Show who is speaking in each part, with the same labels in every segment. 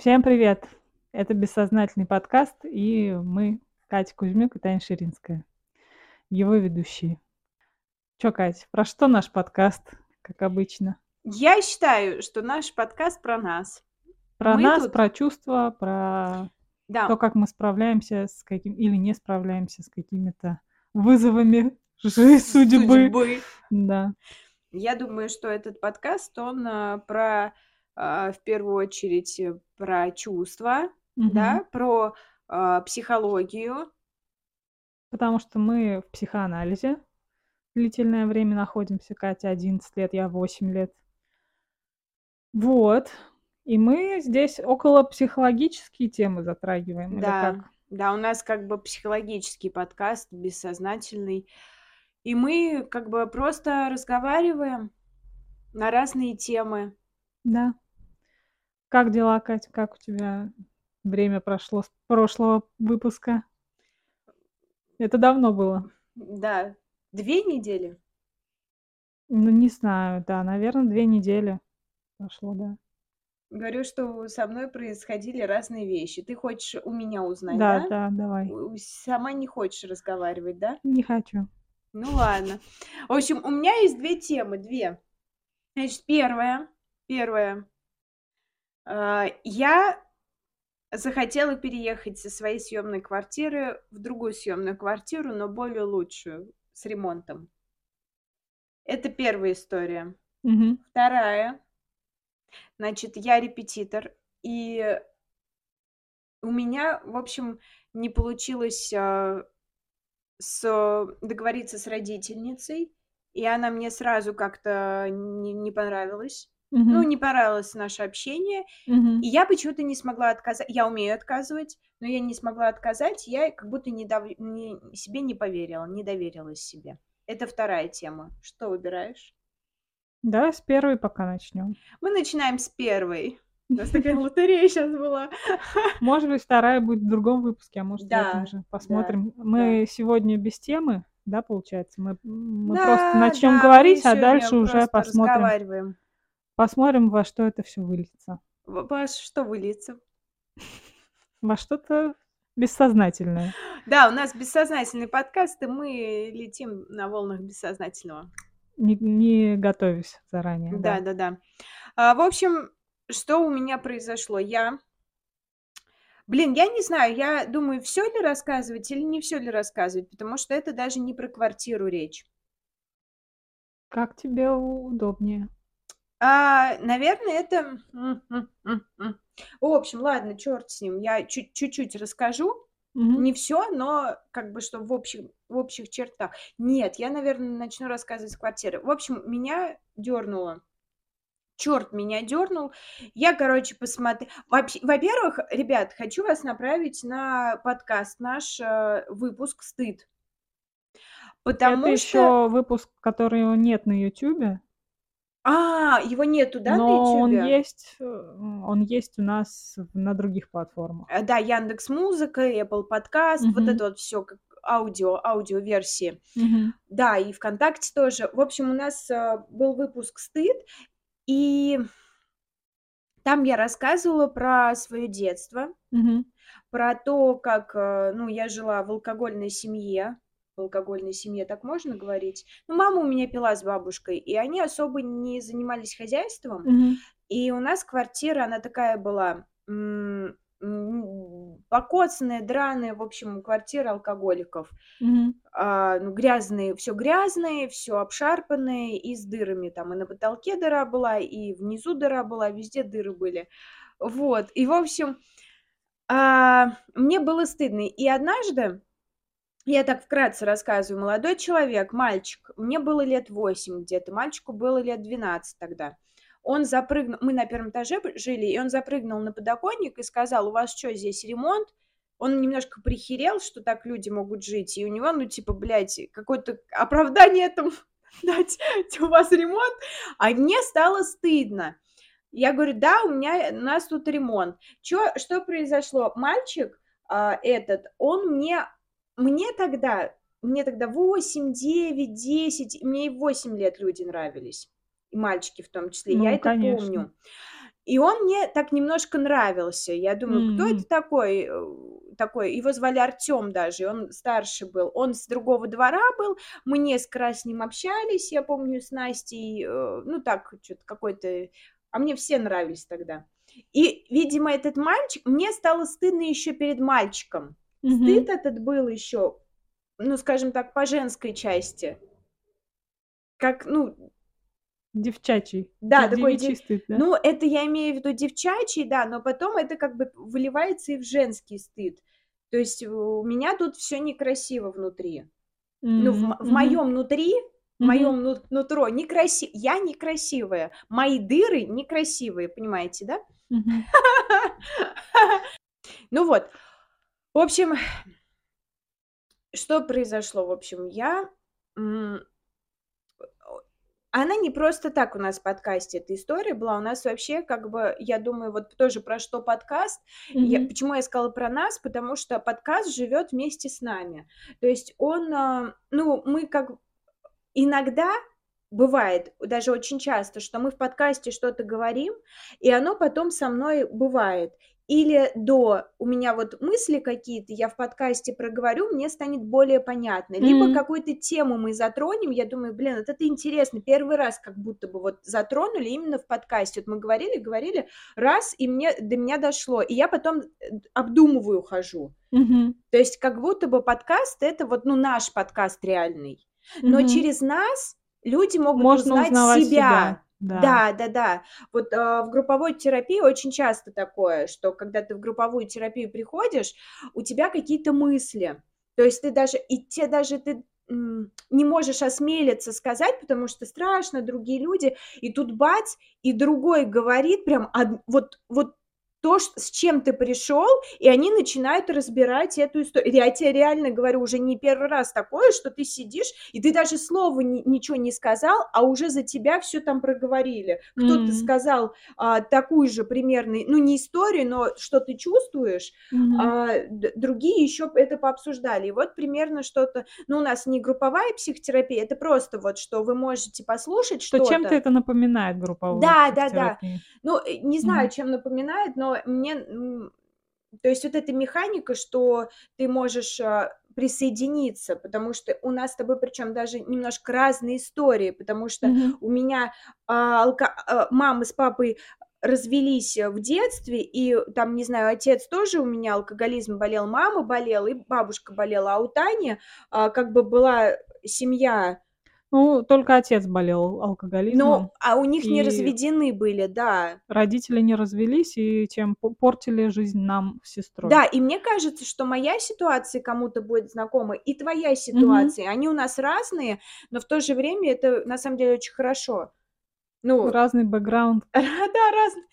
Speaker 1: Всем привет! Это «Бессознательный подкаст», и мы, Катя Кузьмюк и Таня Ширинская, его ведущие. Чё, Катя, про что наш подкаст, как обычно?
Speaker 2: Я считаю, что наш подкаст про нас.
Speaker 1: Про
Speaker 2: Мы
Speaker 1: нас,
Speaker 2: тут-
Speaker 1: про чувства, про
Speaker 2: Да,
Speaker 1: то, как мы справляемся с каким или не справляемся с какими-то вызовами судьбы.
Speaker 2: судьбы.
Speaker 1: Да.
Speaker 2: Я думаю, что этот подкаст, он а, про, в первую очередь, э, про чувства,
Speaker 1: Мгм.
Speaker 2: да, про а, психологию.
Speaker 1: Потому что мы в психоанализе длительное время находимся. Катя 11 лет, я 8 лет. Вот. И мы здесь около психологические темы затрагиваем.
Speaker 2: Да,
Speaker 1: как?
Speaker 2: да, у нас как бы психологический подкаст, бессознательный. И мы как бы просто разговариваем на разные темы.
Speaker 1: Да. Как дела, Катя? Как у тебя время прошло с прошлого выпуска? Это давно было.
Speaker 2: Да, две недели.
Speaker 1: Ну, не знаю, да, наверное, две недели прошло, да.
Speaker 2: Говорю, что со мной происходили разные вещи. Ты хочешь у меня узнать,
Speaker 1: Да,
Speaker 2: да?
Speaker 1: да, давай.
Speaker 2: Сама не хочешь разговаривать, да?
Speaker 1: Не хочу.
Speaker 2: Ну ладно. В общем, у меня есть две темы, две. Значит, первая, первая. А, Я захотела переехать со своей съемной квартиры в другую съемную квартиру, но более лучшую, с ремонтом. Это первая история.
Speaker 1: Мгм.
Speaker 2: Вторая. Значит, я репетитор, и у меня, в общем, не получилось а, с, договориться с родительницей, и она мне сразу как-то не, не понравилась. Ну,
Speaker 1: Мгм.
Speaker 2: не понравилось наше общение,
Speaker 1: Мгм.
Speaker 2: и я почему-то не смогла отказать. Я умею отказывать, но я не смогла отказать, я как будто не дов- не- себе не поверила, не доверилась себе. Это вторая тема. Что выбираешь?
Speaker 1: Давай с первой пока начнем.
Speaker 2: Мы начинаем с первой. У нас такая лотерея сейчас была.
Speaker 1: Может быть, вторая будет в другом выпуске, а может, в этом
Speaker 2: Да,
Speaker 1: же. Посмотрим. Мы сегодня без темы, да, получается? Мы, мы
Speaker 2: Да,
Speaker 1: просто начнем
Speaker 2: да, мы
Speaker 1: говорить, а
Speaker 2: сегодня
Speaker 1: дальше уже
Speaker 2: просто
Speaker 1: посмотрим,
Speaker 2: разговариваем.
Speaker 1: Посмотрим, во что это все выльется.
Speaker 2: В- во что выльется?
Speaker 1: Во что-то бессознательное.
Speaker 2: Да, у нас бессознательный подкаст, и мы летим на волнах бессознательного.
Speaker 1: Не, не готовясь заранее.
Speaker 2: Да,
Speaker 1: Да.
Speaker 2: да, да. А, в общем, что у меня произошло? Я... Блин, я не знаю, я думаю, все ли рассказывать или не все ли рассказывать, потому что это даже не про квартиру речь.
Speaker 1: Как тебе удобнее?
Speaker 2: А, наверное, это... В общем, ладно, черт с ним. Я чуть- чуть-чуть расскажу.
Speaker 1: Мгм.
Speaker 2: Не все, но как бы что в общих, в общих чертах. Нет, я, наверное, начну рассказывать с квартиры. В общем, меня дернуло. Черт меня дернул. Я, короче, посмотрела. Во-первых, ребят, хочу вас направить на подкаст наш э, выпуск «Стыд». Потому
Speaker 1: это
Speaker 2: что...
Speaker 1: еще выпуск, которого нет на Ютубе,
Speaker 2: А, его нету, да,
Speaker 1: но
Speaker 2: на
Speaker 1: он
Speaker 2: Ютубе?
Speaker 1: есть, он есть у нас на других платформах.
Speaker 2: Э, Да, Яндекс Музыка, Apple Подкаст, вот
Speaker 1: Мгм.
Speaker 2: это вот все как аудио, аудиоверсии.
Speaker 1: Мгм.
Speaker 2: Да, и ВКонтакте тоже. В общем, у нас э, был выпуск «Стыд», и там я рассказывала про свое детство,
Speaker 1: Мгм.
Speaker 2: про то, как, э, ну, я жила в алкогольной семье. В алкогольной семье так можно говорить? Ну, мама у меня пила с бабушкой, и они особо не занимались хозяйством.
Speaker 1: Мгм.
Speaker 2: И у нас квартира, она такая была м, м, покоцанная, драная, в общем, квартира алкоголиков.
Speaker 1: Мгм.
Speaker 2: А, ну, грязные, все грязные, все обшарпанные и с дырами. Там и на потолке дыра была, и внизу дыра была, везде дыры были. Вот. И, в общем, а, мне было стыдно. И однажды, я так вкратце рассказываю, молодой человек, мальчик, мне было лет 8 где-то, мальчику было лет 12 тогда. Он запрыгнул, мы на первом этаже жили, и он запрыгнул на подоконник и сказал, у вас что, здесь ремонт? Он немножко прихерел, что так люди могут жить, и у него, ну, типа, блядь, какое-то оправдание этому дать, у вас ремонт, а мне стало стыдно. Я говорю, да, у меня, у нас тут ремонт. Чё, что произошло? Мальчик а, этот, он мне, мне тогда, мне тогда 8, 9, 10, мне и 8 лет люди нравились. И мальчики в том числе,
Speaker 1: Ну,
Speaker 2: я это
Speaker 1: конечно.
Speaker 2: помню. И он мне так немножко нравился. Я думаю, кто это такой? э, такой? Его звали Артем даже, он старше был. Он с другого двора был, мы несколько раз с ним общались, я помню, с Настей, э, ну так, что-то какой-то... А мне все нравились тогда. И, видимо, этот мальчик... Мне стало стыдно еще перед мальчиком.
Speaker 1: Мгм.
Speaker 2: Стыд этот был еще, ну, скажем так, по женской части. Как, ну,
Speaker 1: Девчачий.
Speaker 2: да, такой...
Speaker 1: Девичий
Speaker 2: де-
Speaker 1: стыд, да?
Speaker 2: Ну, это я имею в виду девчачий, да, но потом это как бы выливается и в женский стыд. То есть у меня тут все некрасиво внутри. Ну, в, в
Speaker 1: мгм,
Speaker 2: моем внутри, в
Speaker 1: мгм.
Speaker 2: моем ну- нутро некрасиво. Я некрасивая. Мои дыры некрасивые, понимаете, да?
Speaker 1: Мгм.
Speaker 2: Ну вот. В общем, что произошло? В общем, я... Она не просто так у нас в подкасте эта история была. У нас вообще, как бы, я думаю, вот тоже про что подкаст. Я,
Speaker 1: Мгм.
Speaker 2: почему я сказала про нас? Потому что подкаст живет вместе с нами. То есть он, а, ну, мы как иногда бывает, даже очень часто, что мы в подкасте что-то говорим, и оно потом со мной бывает. Или до у меня вот мысли какие-то, я в подкасте проговорю, мне станет более понятно. Либо
Speaker 1: М.
Speaker 2: какую-то тему мы затронем, я думаю, блин, вот это интересно. Первый раз как будто бы вот затронули именно в подкасте. Вот мы говорили, говорили, раз, и мне до меня дошло. И я потом э, обдумываю, хожу.
Speaker 1: Мгм.
Speaker 2: То есть как будто бы подкаст это вот, ну, наш подкаст реальный. Но
Speaker 1: Мгм.
Speaker 2: через нас люди могут
Speaker 1: Можно
Speaker 2: узнать себя.
Speaker 1: себя. Да.
Speaker 2: Да, да, да. Вот а, в групповой терапии очень часто такое, что когда ты в групповую терапию приходишь, у тебя какие-то мысли. То есть ты даже, и те даже ты не можешь осмелиться сказать, потому что страшно, другие люди, и тут бац, и другой говорит прям од- вот, вот то, с чем ты пришел, и они начинают разбирать эту историю. Я тебе реально говорю, уже не первый раз такое, что ты сидишь, и ты даже слова ни- ничего не сказал, а уже за тебя все там проговорили. Кто-то
Speaker 1: М.
Speaker 2: сказал а, такую же примерно, ну не историю, но что ты чувствуешь,
Speaker 1: Мгм.
Speaker 2: а другие еще это пообсуждали. И вот примерно что-то, ну у нас не групповая психотерапия, это просто вот, что вы можете послушать
Speaker 1: Что
Speaker 2: что-то.
Speaker 1: чем-то это напоминает групповую
Speaker 2: Да, да, да. Ну, э, не знаю,
Speaker 1: Мгм.
Speaker 2: чем напоминает, но мне, то есть вот эта механика, что ты можешь а, присоединиться, потому что у нас с тобой причем даже немножко разные истории, потому что
Speaker 1: Мгм.
Speaker 2: у меня а, алка- а, мама с папой развелись э, в детстве, и там, не знаю, отец тоже у меня алкоголизм болел, мама болела, и бабушка болела, а у Тани а, как бы была семья,
Speaker 1: Ну, только отец болел алкоголизмом,
Speaker 2: но а у них не
Speaker 1: и
Speaker 2: разведены были, да.
Speaker 1: родители не развелись, и по- портили жизнь нам с сестрой.
Speaker 2: Да, и мне кажется, что моя ситуация кому-то будет знакома, и твоя ситуация. Они у нас разные, но в то же время это на самом деле очень хорошо. Ну,
Speaker 1: Разный бэкграунд.
Speaker 2: да, разные.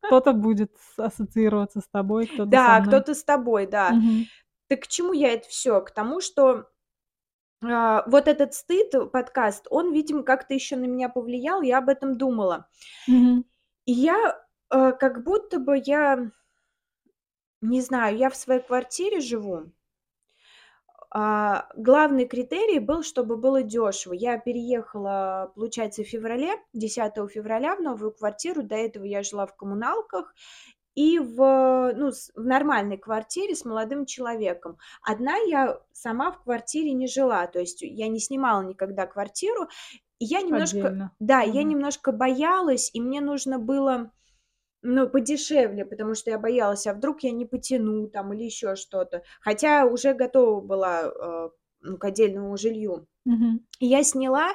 Speaker 1: Кто-то будет ассоциироваться с тобой, кто-то
Speaker 2: Да, кто-то с тобой, да.
Speaker 1: Мгм.
Speaker 2: Так к чему я это все? К тому, что вот этот стыд, э, подкаст, он, видимо, как-то еще на меня повлиял, я об этом думала.
Speaker 1: Мгм.
Speaker 2: И я э, как будто бы я, не знаю, я в своей квартире живу. А, главный критерий был, чтобы было дешево. Я переехала, получается, в феврале, 10 февраля в новую квартиру. До этого я жила в коммуналках и в, ну, в нормальной квартире с молодым человеком. Одна я сама в квартире не жила, то есть я не снимала никогда квартиру. И я немножко,
Speaker 1: Отдельно.
Speaker 2: да, я
Speaker 1: Мгм.
Speaker 2: немножко боялась, и мне нужно было ну, подешевле, потому что я боялась, а вдруг я не потяну там или еще что-то. Хотя уже готова была э, ну, к отдельному жилью.
Speaker 1: Мгм.
Speaker 2: И я сняла.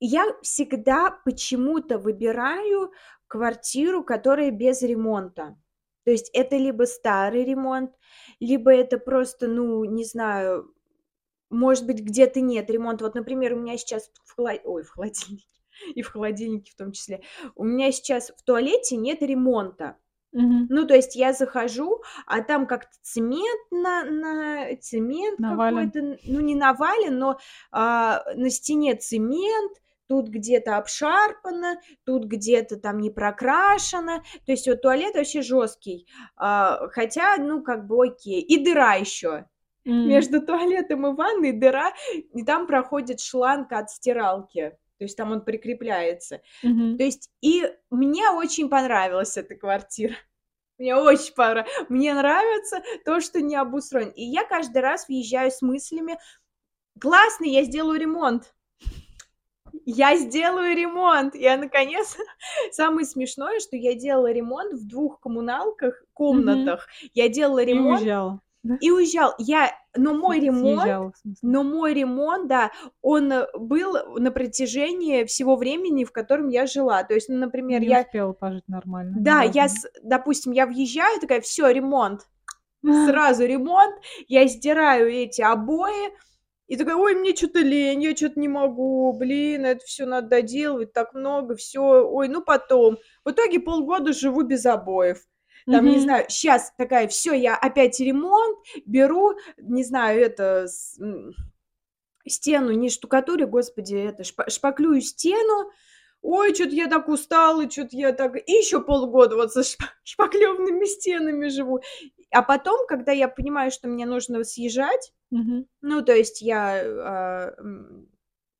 Speaker 2: Я всегда почему-то выбираю квартиру, которая без ремонта. То есть это либо старый ремонт, либо это просто, ну, не знаю, может быть, где-то нет ремонта. Вот, например, у меня сейчас в, холо- Ой, в холодильнике и в холодильнике в том числе. У меня сейчас в туалете нет ремонта.
Speaker 1: Мгм.
Speaker 2: Ну, то есть я захожу, а там как-то цемент на, на цемент какой-то, ну не навален, но а, на стене цемент, тут где-то обшарпано, тут где-то там не прокрашено. То есть вот туалет вообще жесткий. А, хотя, ну, как бы окей. И дыра еще.
Speaker 1: М.
Speaker 2: Между туалетом и ванной дыра, и там проходит шланг от стиралки. То есть там он прикрепляется.
Speaker 1: Мгм.
Speaker 2: То есть и мне очень понравилась эта квартира. Мне очень понравилось. Мне нравится то, что не обустроен. И я каждый раз въезжаю с мыслями, классно, я сделаю ремонт. Я сделаю ремонт. Я наконец... Самое смешное, что я делала ремонт в двух коммуналках, комнатах. Я делала
Speaker 1: И
Speaker 2: ремонт
Speaker 1: уезжала. да?
Speaker 2: и уезжал. Я... Но мой ремонт
Speaker 1: смысле.
Speaker 2: но мой ремонт, да, он э, был на протяжении всего времени, в котором я жила. То есть, ну, например,
Speaker 1: Не
Speaker 2: я...
Speaker 1: успела пожить нормально.
Speaker 2: Да,
Speaker 1: разу,
Speaker 2: я, допустим, я въезжаю, такая, все, ремонт. Сразу ремонт, я стираю эти обои, и такая, ой, мне что-то лень, я что-то не могу, блин, это все надо доделывать, так много, все, ой, ну потом. В итоге полгода живу без обоев. Там, не
Speaker 1: Мгм.
Speaker 2: знаю, сейчас такая, все, я опять ремонт, беру, не знаю, это, стену, не штукатурю, господи, это, шпа- шпаклюю стену, ой, что-то я так устала, что-то я так... И еще полгода вот со шпа- шпаклевными стенами живу. А потом, когда я понимаю, что мне нужно съезжать,
Speaker 1: Мгм.
Speaker 2: ну, то есть я, м,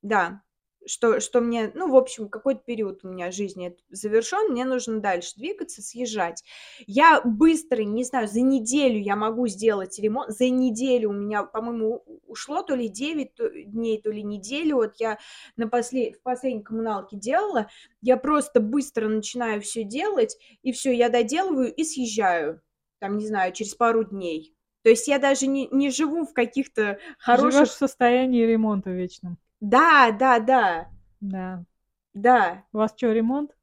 Speaker 2: да, что, что мне, ну, в общем, какой-то период у меня жизни завершен, мне нужно дальше двигаться, съезжать. Я быстро, не знаю, за неделю я могу сделать ремонт, за неделю у меня, по-моему, ушло то ли 9 то- дней, то ли неделю, вот я на после, в последней коммуналке делала, я просто быстро начинаю все делать, и все, я доделываю и съезжаю, там, не знаю, через пару дней. То есть я даже не, не живу в каких-то хороших...
Speaker 1: Живешь в состоянии ремонта вечном.
Speaker 2: Да, да, да,
Speaker 1: Да.
Speaker 2: да.
Speaker 1: У вас что, ремонт?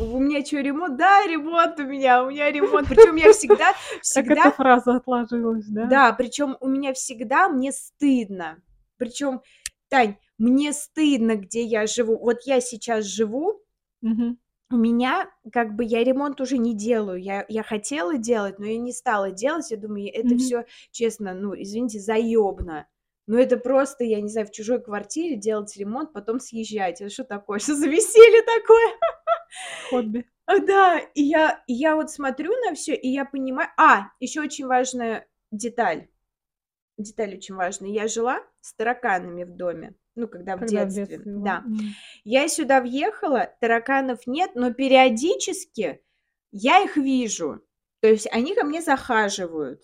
Speaker 2: У меня что, ремонт? Да, ремонт у меня, у меня ремонт. Причем я всегда,
Speaker 1: Как эта
Speaker 2: всегда,
Speaker 1: фраза отложилась, да?
Speaker 2: да, причем у меня всегда мне стыдно. Причем, Тань, мне стыдно, где я живу. Вот я сейчас живу,
Speaker 1: Мгм.
Speaker 2: У меня, как бы, я ремонт уже не делаю. Я, я хотела делать, но я не стала делать. Я думаю, это
Speaker 1: Мгм.
Speaker 2: все, честно, ну, извините, заебно. Ну, это просто, я не знаю, в чужой квартире делать ремонт, потом съезжать. Это что такое? Что за веселье такое?
Speaker 1: Хобби.
Speaker 2: А, Да, и я, и я вот смотрю на все, и я понимаю... А, еще очень важная деталь. Деталь очень важная. Я жила с тараканами в доме. Ну, когда в
Speaker 1: Когда в
Speaker 2: детстве.
Speaker 1: детстве было.
Speaker 2: Да.
Speaker 1: М.
Speaker 2: Я сюда въехала, тараканов нет, но периодически я их вижу. То есть они ко мне захаживают.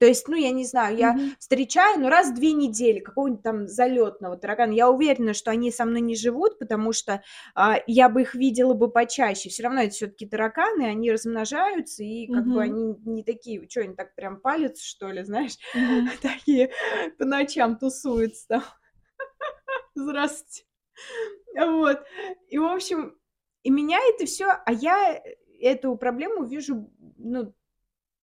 Speaker 2: То есть, ну, я не знаю, я
Speaker 1: Мгм.
Speaker 2: встречаю, ну, раз в две недели какого-нибудь там залетного таракана. Я уверена, что они со мной не живут, потому что а, я бы их видела бы почаще. Все равно это все-таки тараканы, они размножаются, и как бы
Speaker 1: Мгм.
Speaker 2: они не такие, что они так прям палятся, что ли, знаешь,
Speaker 1: Мгм.
Speaker 2: такие по ночам тусуются там. Здравствуйте. Вот. И, в общем, и меня это все, а я эту проблему вижу, ну,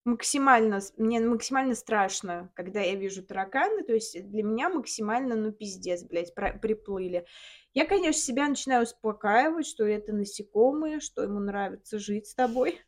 Speaker 2: максимально, мне максимально страшно, когда я вижу тараканы, то есть для меня максимально, ну, пиздец, блядь, про- приплыли. Я, конечно, себя начинаю успокаивать, что это насекомые, что ему нравится жить с тобой,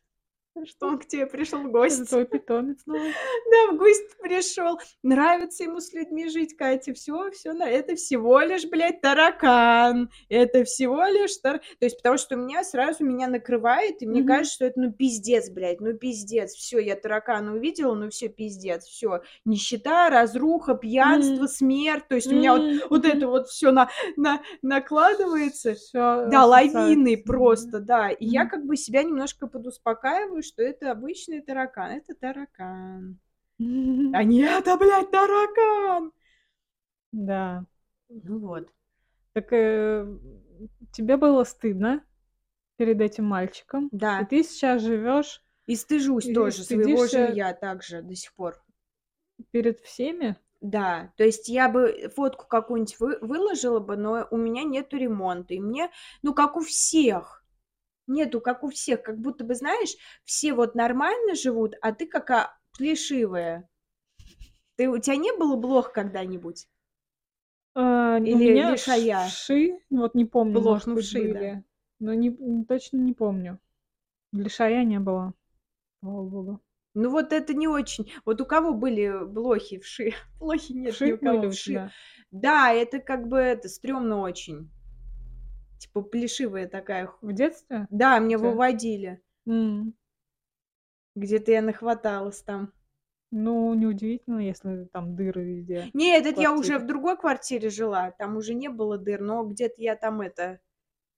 Speaker 2: что он к тебе пришел в гости.
Speaker 1: твой питомец новый.
Speaker 2: Да, в гости пришел. Нравится ему с людьми жить, Катя. Все, все, это всего лишь, блядь, таракан. Это всего лишь тар... То есть, потому что у меня сразу меня накрывает, и мне
Speaker 1: Мгм.
Speaker 2: кажется, что это, ну, пиздец, блядь, ну, пиздец. Все, я таракана увидела, ну, все, пиздец, все. Нищета, разруха, пьянство, смерть. То есть, у меня вот, вот это вот все на, на, накладывается.
Speaker 1: Всё
Speaker 2: Да, лавины просто, да. И я как бы себя немножко подуспокаиваю, что это обычный таракан. Это таракан. А не это, блядь, таракан!
Speaker 1: Да.
Speaker 2: Ну вот.
Speaker 1: Так, э, тебе было стыдно перед этим мальчиком, и
Speaker 2: Да.
Speaker 1: ты сейчас живешь
Speaker 2: И стыжусь
Speaker 1: и
Speaker 2: тоже своего
Speaker 1: стыдишься
Speaker 2: жилья также до сих пор.
Speaker 1: перед всеми?
Speaker 2: Да, то есть я бы фотку какую-нибудь вы- выложила бы, но у меня нету ремонта. И мне, ну, как у всех. Нету, как у всех. Как будто бы, знаешь, все вот нормально живут, а ты какая плешивая. Ты, у тебя не было блох когда-нибудь?
Speaker 1: А, у
Speaker 2: Или
Speaker 1: меня
Speaker 2: лишая?
Speaker 1: вши, вот не помню,
Speaker 2: Блох,
Speaker 1: может
Speaker 2: ну,
Speaker 1: быть,
Speaker 2: вши, да.
Speaker 1: были, но не, точно не помню. Лишая не было, слава богу.
Speaker 2: Ну вот это не очень. Вот у кого были блохи, вши? Блохи нет ни
Speaker 1: Вши
Speaker 2: у кого.
Speaker 1: были у
Speaker 2: Вши. Да, это как бы это стрёмно очень. Типа плешивая такая.
Speaker 1: В детстве?
Speaker 2: Да, мне
Speaker 1: тебя?
Speaker 2: выводили.
Speaker 1: М.
Speaker 2: Где-то я нахваталась там.
Speaker 1: Ну, неудивительно, если там дыры везде
Speaker 2: Не, этот я уже в другой квартире жила, там уже не было дыр, но где-то я там это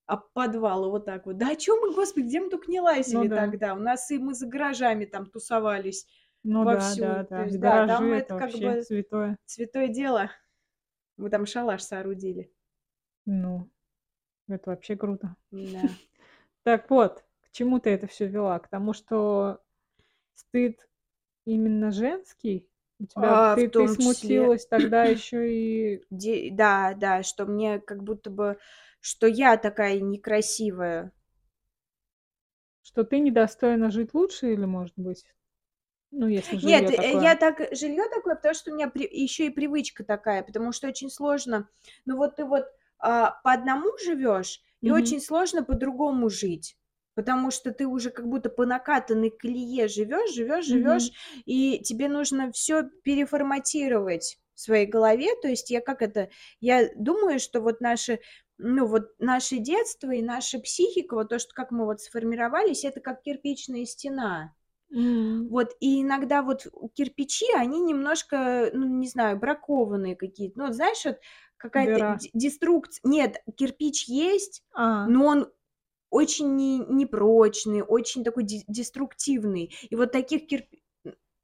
Speaker 2: об подвалы вот так вот. Да о чем мы, господи, где мы только не
Speaker 1: Ну
Speaker 2: лазили
Speaker 1: да.
Speaker 2: тогда? У нас и мы за гаражами там тусовались
Speaker 1: Ну да,
Speaker 2: вовсю.
Speaker 1: да,
Speaker 2: То
Speaker 1: да.
Speaker 2: есть, да, там это
Speaker 1: это
Speaker 2: как бы
Speaker 1: святое.
Speaker 2: святое дело. Мы там шалаш соорудили.
Speaker 1: Ну, это вообще круто.
Speaker 2: Да.
Speaker 1: Так вот, к чему ты это все вела? К тому, что стыд именно женский? У тебя
Speaker 2: А,
Speaker 1: ты, ты
Speaker 2: том числе.
Speaker 1: смутилась тогда еще и
Speaker 2: Де- Да, да, что мне как будто бы, что я такая некрасивая.
Speaker 1: что ты недостойна жить лучше, или может быть? Ну, если
Speaker 2: Нет,
Speaker 1: жилье
Speaker 2: э,
Speaker 1: такое.
Speaker 2: я так жилье такое, потому что у меня еще и привычка такая, потому что очень сложно. Ну вот ты вот а, по одному живешь, и
Speaker 1: Мгм.
Speaker 2: очень сложно по-другому жить. Потому что ты уже как будто по накатанной колее живешь, живешь, живешь, и тебе нужно все переформатировать в своей голове. То есть я как это, я думаю, что вот наши, ну вот наше детство и наша психика, вот то, что как мы вот сформировались, это как кирпичная стена.
Speaker 1: М.
Speaker 2: Вот, и иногда вот кирпичи, они немножко, ну, не знаю, бракованные какие-то. Ну, знаешь, вот какая-то деструкция. Нет, кирпич есть,
Speaker 1: А,
Speaker 2: но он очень не- непрочный, очень такой де- деструктивный. И вот таких кирпичей...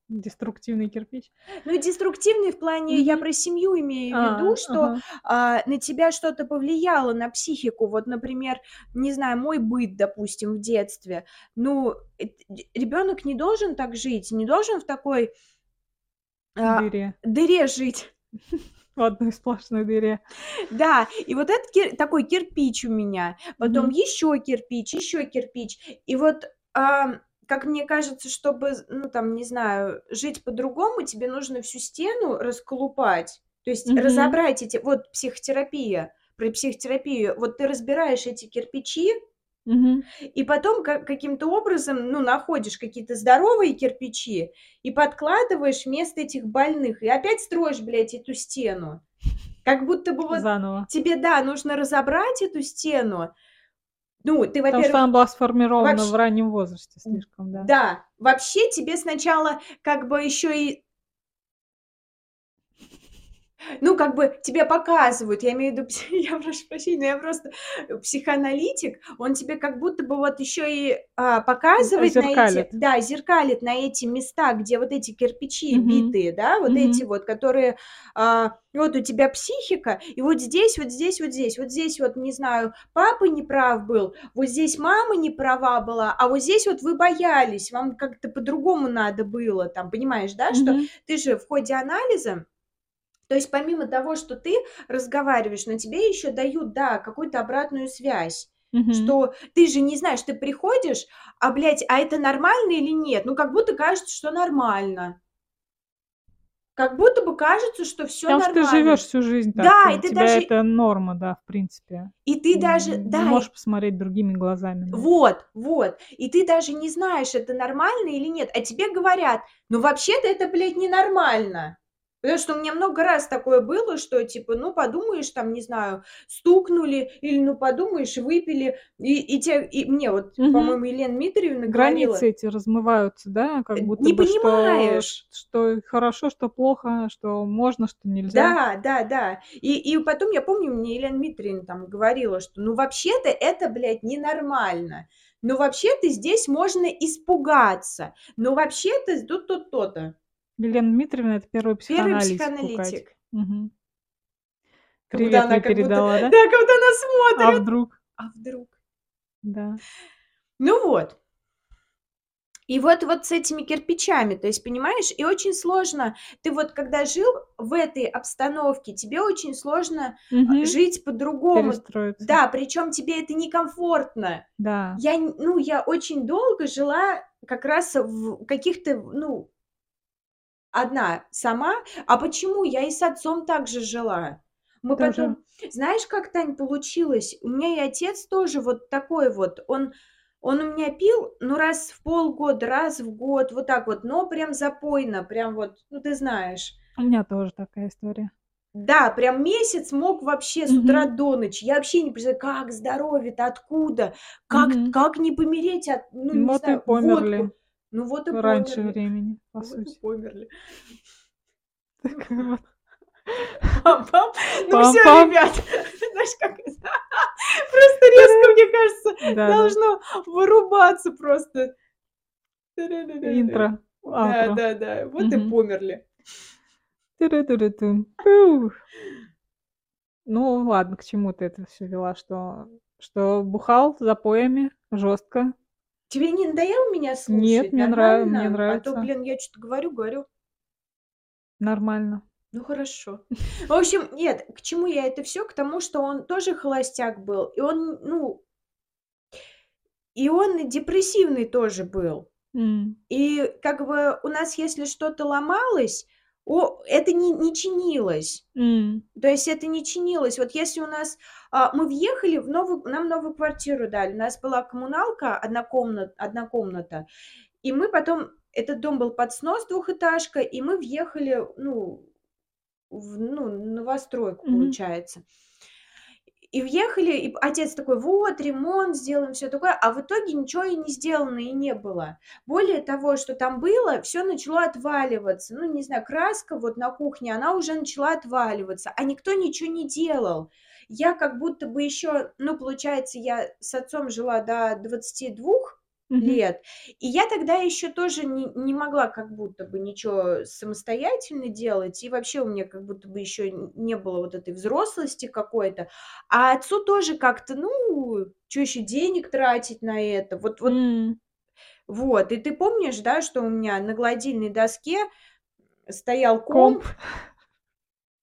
Speaker 1: деструктивный кирпич.
Speaker 2: Ну, деструктивный в плане, я
Speaker 1: Мгм.
Speaker 2: про семью имею в
Speaker 1: А,
Speaker 2: виду, что
Speaker 1: ага.
Speaker 2: а, на тебя что-то повлияло, на психику. Вот, например, не знаю, мой быт, допустим, в детстве. Ну, ребенок не должен так жить, не должен в такой а,
Speaker 1: Дыре.
Speaker 2: дыре жить.
Speaker 1: В одной сплошной дыре.
Speaker 2: Да, и вот этот кир- такой кирпич у меня, потом
Speaker 1: Мгм.
Speaker 2: еще кирпич, еще кирпич. И вот, а, как мне кажется, чтобы, ну там, не знаю, жить по-другому, тебе нужно всю стену расколупать. То есть
Speaker 1: Мгм.
Speaker 2: разобрать эти, вот психотерапия, про психотерапию, вот ты разбираешь эти кирпичи,
Speaker 1: Мгм.
Speaker 2: и потом как, каким-то образом, ну, находишь какие-то здоровые кирпичи и подкладываешь вместо этих больных, и опять строишь, блядь, эту стену. Как будто бы вот
Speaker 1: Заново.
Speaker 2: тебе, да, нужно разобрать эту стену. Ну, ты,
Speaker 1: Потому что
Speaker 2: во-первых,
Speaker 1: она была сформирована
Speaker 2: вообще-
Speaker 1: в раннем возрасте слишком, да.
Speaker 2: да, вообще тебе сначала как бы еще и ну, как бы тебе показывают, я имею в виду, я прошу прощения, я просто психоаналитик, он тебе как будто бы вот еще и а, показывает на эти,
Speaker 1: Зеркалит.
Speaker 2: да, зеркалит на эти места, где вот эти кирпичи
Speaker 1: Мгм.
Speaker 2: битые, да, вот
Speaker 1: Мгм.
Speaker 2: эти вот, которые, а, вот у тебя психика, и вот здесь, вот здесь, вот здесь, вот здесь вот, не знаю, папа не прав был, вот здесь мама не права была, а вот здесь вот вы боялись, вам как-то по-другому надо было, там, понимаешь, да, что
Speaker 1: Мгм.
Speaker 2: ты же в ходе анализа, то есть помимо того, что ты разговариваешь, на тебе еще дают, да, какую-то обратную связь,
Speaker 1: Мгм.
Speaker 2: что ты же не знаешь, ты приходишь, а, блядь, а это нормально или нет? Ну, как будто кажется, что нормально. Как будто бы кажется, что все
Speaker 1: Потому что
Speaker 2: нормально.
Speaker 1: ты живешь всю жизнь так.
Speaker 2: Да, и ты
Speaker 1: тебя
Speaker 2: даже-
Speaker 1: это норма, да, в принципе.
Speaker 2: И ты даже,
Speaker 1: М,
Speaker 2: да,
Speaker 1: Не
Speaker 2: и-
Speaker 1: можешь посмотреть другими глазами.
Speaker 2: Вот, вот. И ты даже не знаешь, это нормально или нет. А тебе говорят, ну вообще-то это, блядь, ненормально. Потому что у меня много раз такое было, что типа, ну подумаешь, там, не знаю, стукнули, или ну подумаешь, выпили. И, и, те, и мне вот,
Speaker 1: Мгм.
Speaker 2: по-моему, Елена Дмитриевна говорила.
Speaker 1: Границы эти размываются, да, как
Speaker 2: Э,
Speaker 1: будто
Speaker 2: не
Speaker 1: бы что,
Speaker 2: понимаешь.
Speaker 1: что хорошо, что плохо, что можно, что нельзя.
Speaker 2: Да, да, да. И, и потом я помню, мне Елена Дмитриевна там говорила, что ну вообще-то это, блядь, ненормально. Ну вообще-то здесь можно испугаться. Ну вообще-то тут то то-то.
Speaker 1: Елена Дмитриевна это первый
Speaker 2: Первый
Speaker 1: психоаналитик. Кати.
Speaker 2: психоаналитик.
Speaker 1: Мгм.
Speaker 2: Как
Speaker 1: Привет
Speaker 2: будто она как будто-
Speaker 1: передала, да?
Speaker 2: Да, как будто она
Speaker 1: А
Speaker 2: смотрит.
Speaker 1: вдруг?
Speaker 2: А вдруг?
Speaker 1: Да.
Speaker 2: Ну вот. И вот, вот с этими кирпичами, то есть, понимаешь, и очень сложно, ты вот когда жил в этой обстановке, тебе очень сложно
Speaker 1: Мгм.
Speaker 2: жить по-другому. Да, причем тебе это некомфортно.
Speaker 1: Да.
Speaker 2: Я, ну, я очень долго жила как раз в каких-то, ну, одна сама. А почему? Я и с отцом также жила. Мы
Speaker 1: Тоже.
Speaker 2: потом, знаешь, как, Тань, получилось? У меня и отец тоже вот такой вот, он, он у меня пил, ну, раз в полгода, раз в год, вот так вот, но прям запойно, прям вот, ну, ты знаешь.
Speaker 1: У меня тоже такая история.
Speaker 2: Да, прям месяц мог вообще с утра до ночи. Я вообще не представляю, как здоровье-то, откуда, как,
Speaker 1: Мгм.
Speaker 2: как не помереть от, ну, не
Speaker 1: Вот и
Speaker 2: знаю,
Speaker 1: померли.
Speaker 2: водку. Ну вот и
Speaker 1: раньше
Speaker 2: померли.
Speaker 1: времени, по
Speaker 2: Вот и
Speaker 1: сути.
Speaker 2: померли.
Speaker 1: Так вот.
Speaker 2: Пам-пам. Ну все,
Speaker 1: Пам-пам.
Speaker 2: ребят, знаешь, как? Просто резко, мне кажется,
Speaker 1: Да, да.
Speaker 2: должно вырубаться просто.
Speaker 1: Интро,
Speaker 2: Да, да, да. Вот и
Speaker 1: Мгм.
Speaker 2: померли.
Speaker 1: Ну ладно, к чему ты это все вела, что что бухал запоями жестко.
Speaker 2: Тебе не надоело меня слушать?
Speaker 1: Нет, мне нрав- мне
Speaker 2: Нормально? А то,
Speaker 1: нравится.
Speaker 2: блин, я что-то говорю, говорю.
Speaker 1: Нормально.
Speaker 2: Ну хорошо. В общем, нет, к чему я это все? К тому, что он тоже холостяк был. И он, ну, и он депрессивный тоже был.
Speaker 1: М.
Speaker 2: И как бы у нас, если что-то ломалось, о, это не, не чинилось.
Speaker 1: М.
Speaker 2: То есть это не чинилось. Вот если у нас... а, мы въехали в новую... Нам новую квартиру дали. У нас была коммуналка, одна комната, одна комната. И мы потом... Этот дом был под снос, двухэтажка, и мы въехали, ну, в ну, новостройку,
Speaker 1: Мгм.
Speaker 2: получается. И въехали, и отец такой, вот, ремонт сделаем, все такое, а в итоге ничего и не сделано, и не было. Более того, что там было, все начало отваливаться. Ну, не знаю, краска вот на кухне, она уже начала отваливаться, а никто ничего не делал. Я как будто бы еще, ну, получается, я с отцом жила до 22
Speaker 1: Мгм.
Speaker 2: лет, и я тогда еще тоже не, не могла как будто бы ничего самостоятельно делать, и вообще у меня как будто бы еще не было вот этой взрослости какой-то, а отцу тоже как-то, ну, что еще денег тратить на это, вот, вот,
Speaker 1: М.
Speaker 2: вот, и ты помнишь, да, что у меня на гладильной доске стоял
Speaker 1: Комп.
Speaker 2: комп,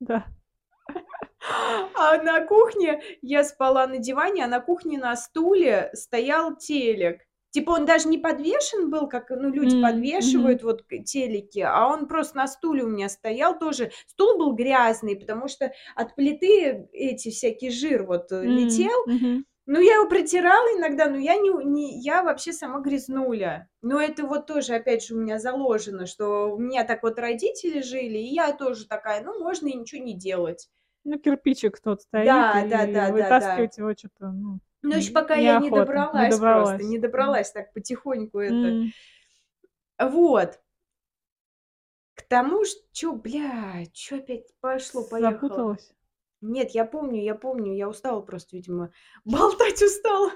Speaker 1: Да.
Speaker 2: а на кухне я спала на диване, а на кухне на стуле стоял телек. Типа он даже не подвешен был, как ну, люди
Speaker 1: М,
Speaker 2: подвешивают вот телеки, а он просто на стуле у меня стоял тоже. Стул был грязный, потому что от плиты эти всякий жир вот
Speaker 1: М.
Speaker 2: летел.
Speaker 1: Мгм.
Speaker 2: Ну, я его протирала иногда, но я не, не я вообще сама грязнуля. Но это вот тоже, опять же, у меня заложено, что у меня так вот родители жили, и я тоже такая, ну, можно и ничего не делать.
Speaker 1: Ну, кирпичик тот стоит,
Speaker 2: Да,
Speaker 1: и
Speaker 2: да, да, да,
Speaker 1: вытаскивать его что-то, ну,
Speaker 2: Ну, еще пока я не добралась,
Speaker 1: не добралась.
Speaker 2: просто, не добралась так потихоньку это. Вот. К тому, что, бля, что опять пошло-поехало?
Speaker 1: Запуталась.
Speaker 2: Нет, я помню, я помню, я устала просто, видимо, болтать устала.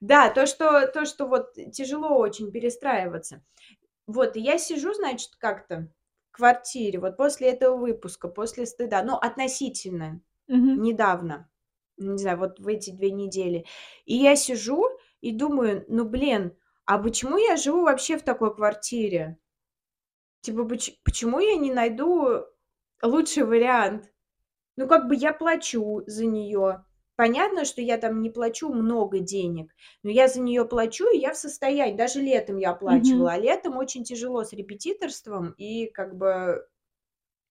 Speaker 2: Да, то, что, то, что вот тяжело очень перестраиваться. Вот, и я сижу, значит, как-то в квартире, вот после этого выпуска, после стыда, ну, относительно, недавно, не знаю, вот в эти две недели. И я сижу и думаю, ну, блин, а почему я живу вообще в такой квартире? Типа, поч- почему я не найду лучший вариант? Ну, как бы я плачу за нее. Понятно, что я там не плачу много денег, но я за нее плачу, и я в состоянии, даже летом я оплачивала,
Speaker 1: Мгм.
Speaker 2: а летом очень тяжело с репетиторством, и как бы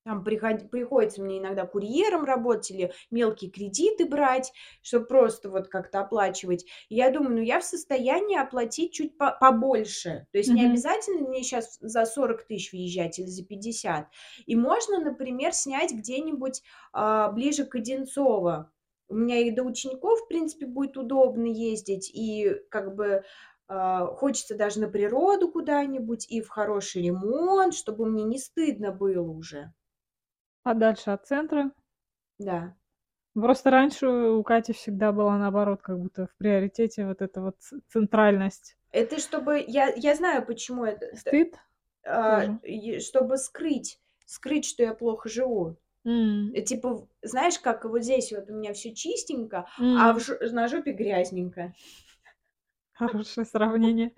Speaker 2: там приход- приходится мне иногда курьером работать или мелкие кредиты брать, чтобы просто вот как-то оплачивать. И я думаю, ну я в состоянии оплатить чуть по- побольше. То есть не
Speaker 1: Мгм.
Speaker 2: обязательно мне сейчас за 40 тысяч въезжать или за 50. И можно, например, снять где-нибудь а, ближе к Одинцово. У меня и до учеников, в принципе, будет удобно ездить, и как бы а, хочется даже на природу куда-нибудь, и в хороший ремонт, чтобы мне не стыдно было уже.
Speaker 1: Подальше от центра.
Speaker 2: Да.
Speaker 1: Просто раньше у Кати всегда была наоборот, как будто в приоритете вот эта вот центральность.
Speaker 2: Это чтобы... Я, я знаю, почему это...
Speaker 1: Стыд
Speaker 2: а,
Speaker 1: тоже.
Speaker 2: чтобы скрыть, скрыть, что я плохо живу. Э, Типа, знаешь, как вот здесь вот у меня все чистенько, а в жо- на жопе грязненько.
Speaker 1: Хорошее сравнение.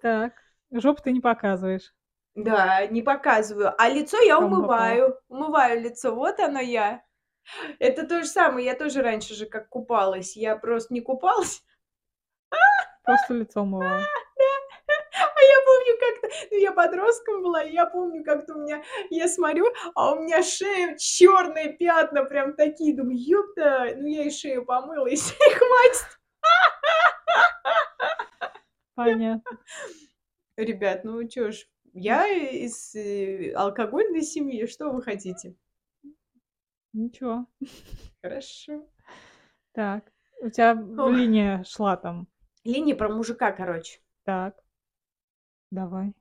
Speaker 1: Так. Жопу ты не показываешь.
Speaker 2: Да, не показываю. А лицо я умываю. Умываю лицо. Вот оно я. Это то же самое. Я тоже раньше же как купалась. Я просто не купалась.
Speaker 1: Просто лицо умывала.
Speaker 2: А я помню как-то, ну я подростком была, и я помню как-то у меня, я смотрю, а у меня шея черные пятна прям такие, думаю, ёпта, ну я и шею помыла, и всё, и хватит.
Speaker 1: Понятно.
Speaker 2: Ребят, ну чё ж, я из э, алкогольной семьи, что вы хотите?
Speaker 1: Ничего.
Speaker 2: Хорошо.
Speaker 1: Так. У тебя
Speaker 2: Ох.
Speaker 1: линия шла там.
Speaker 2: Линия про мужика, короче.
Speaker 1: Так. Давай.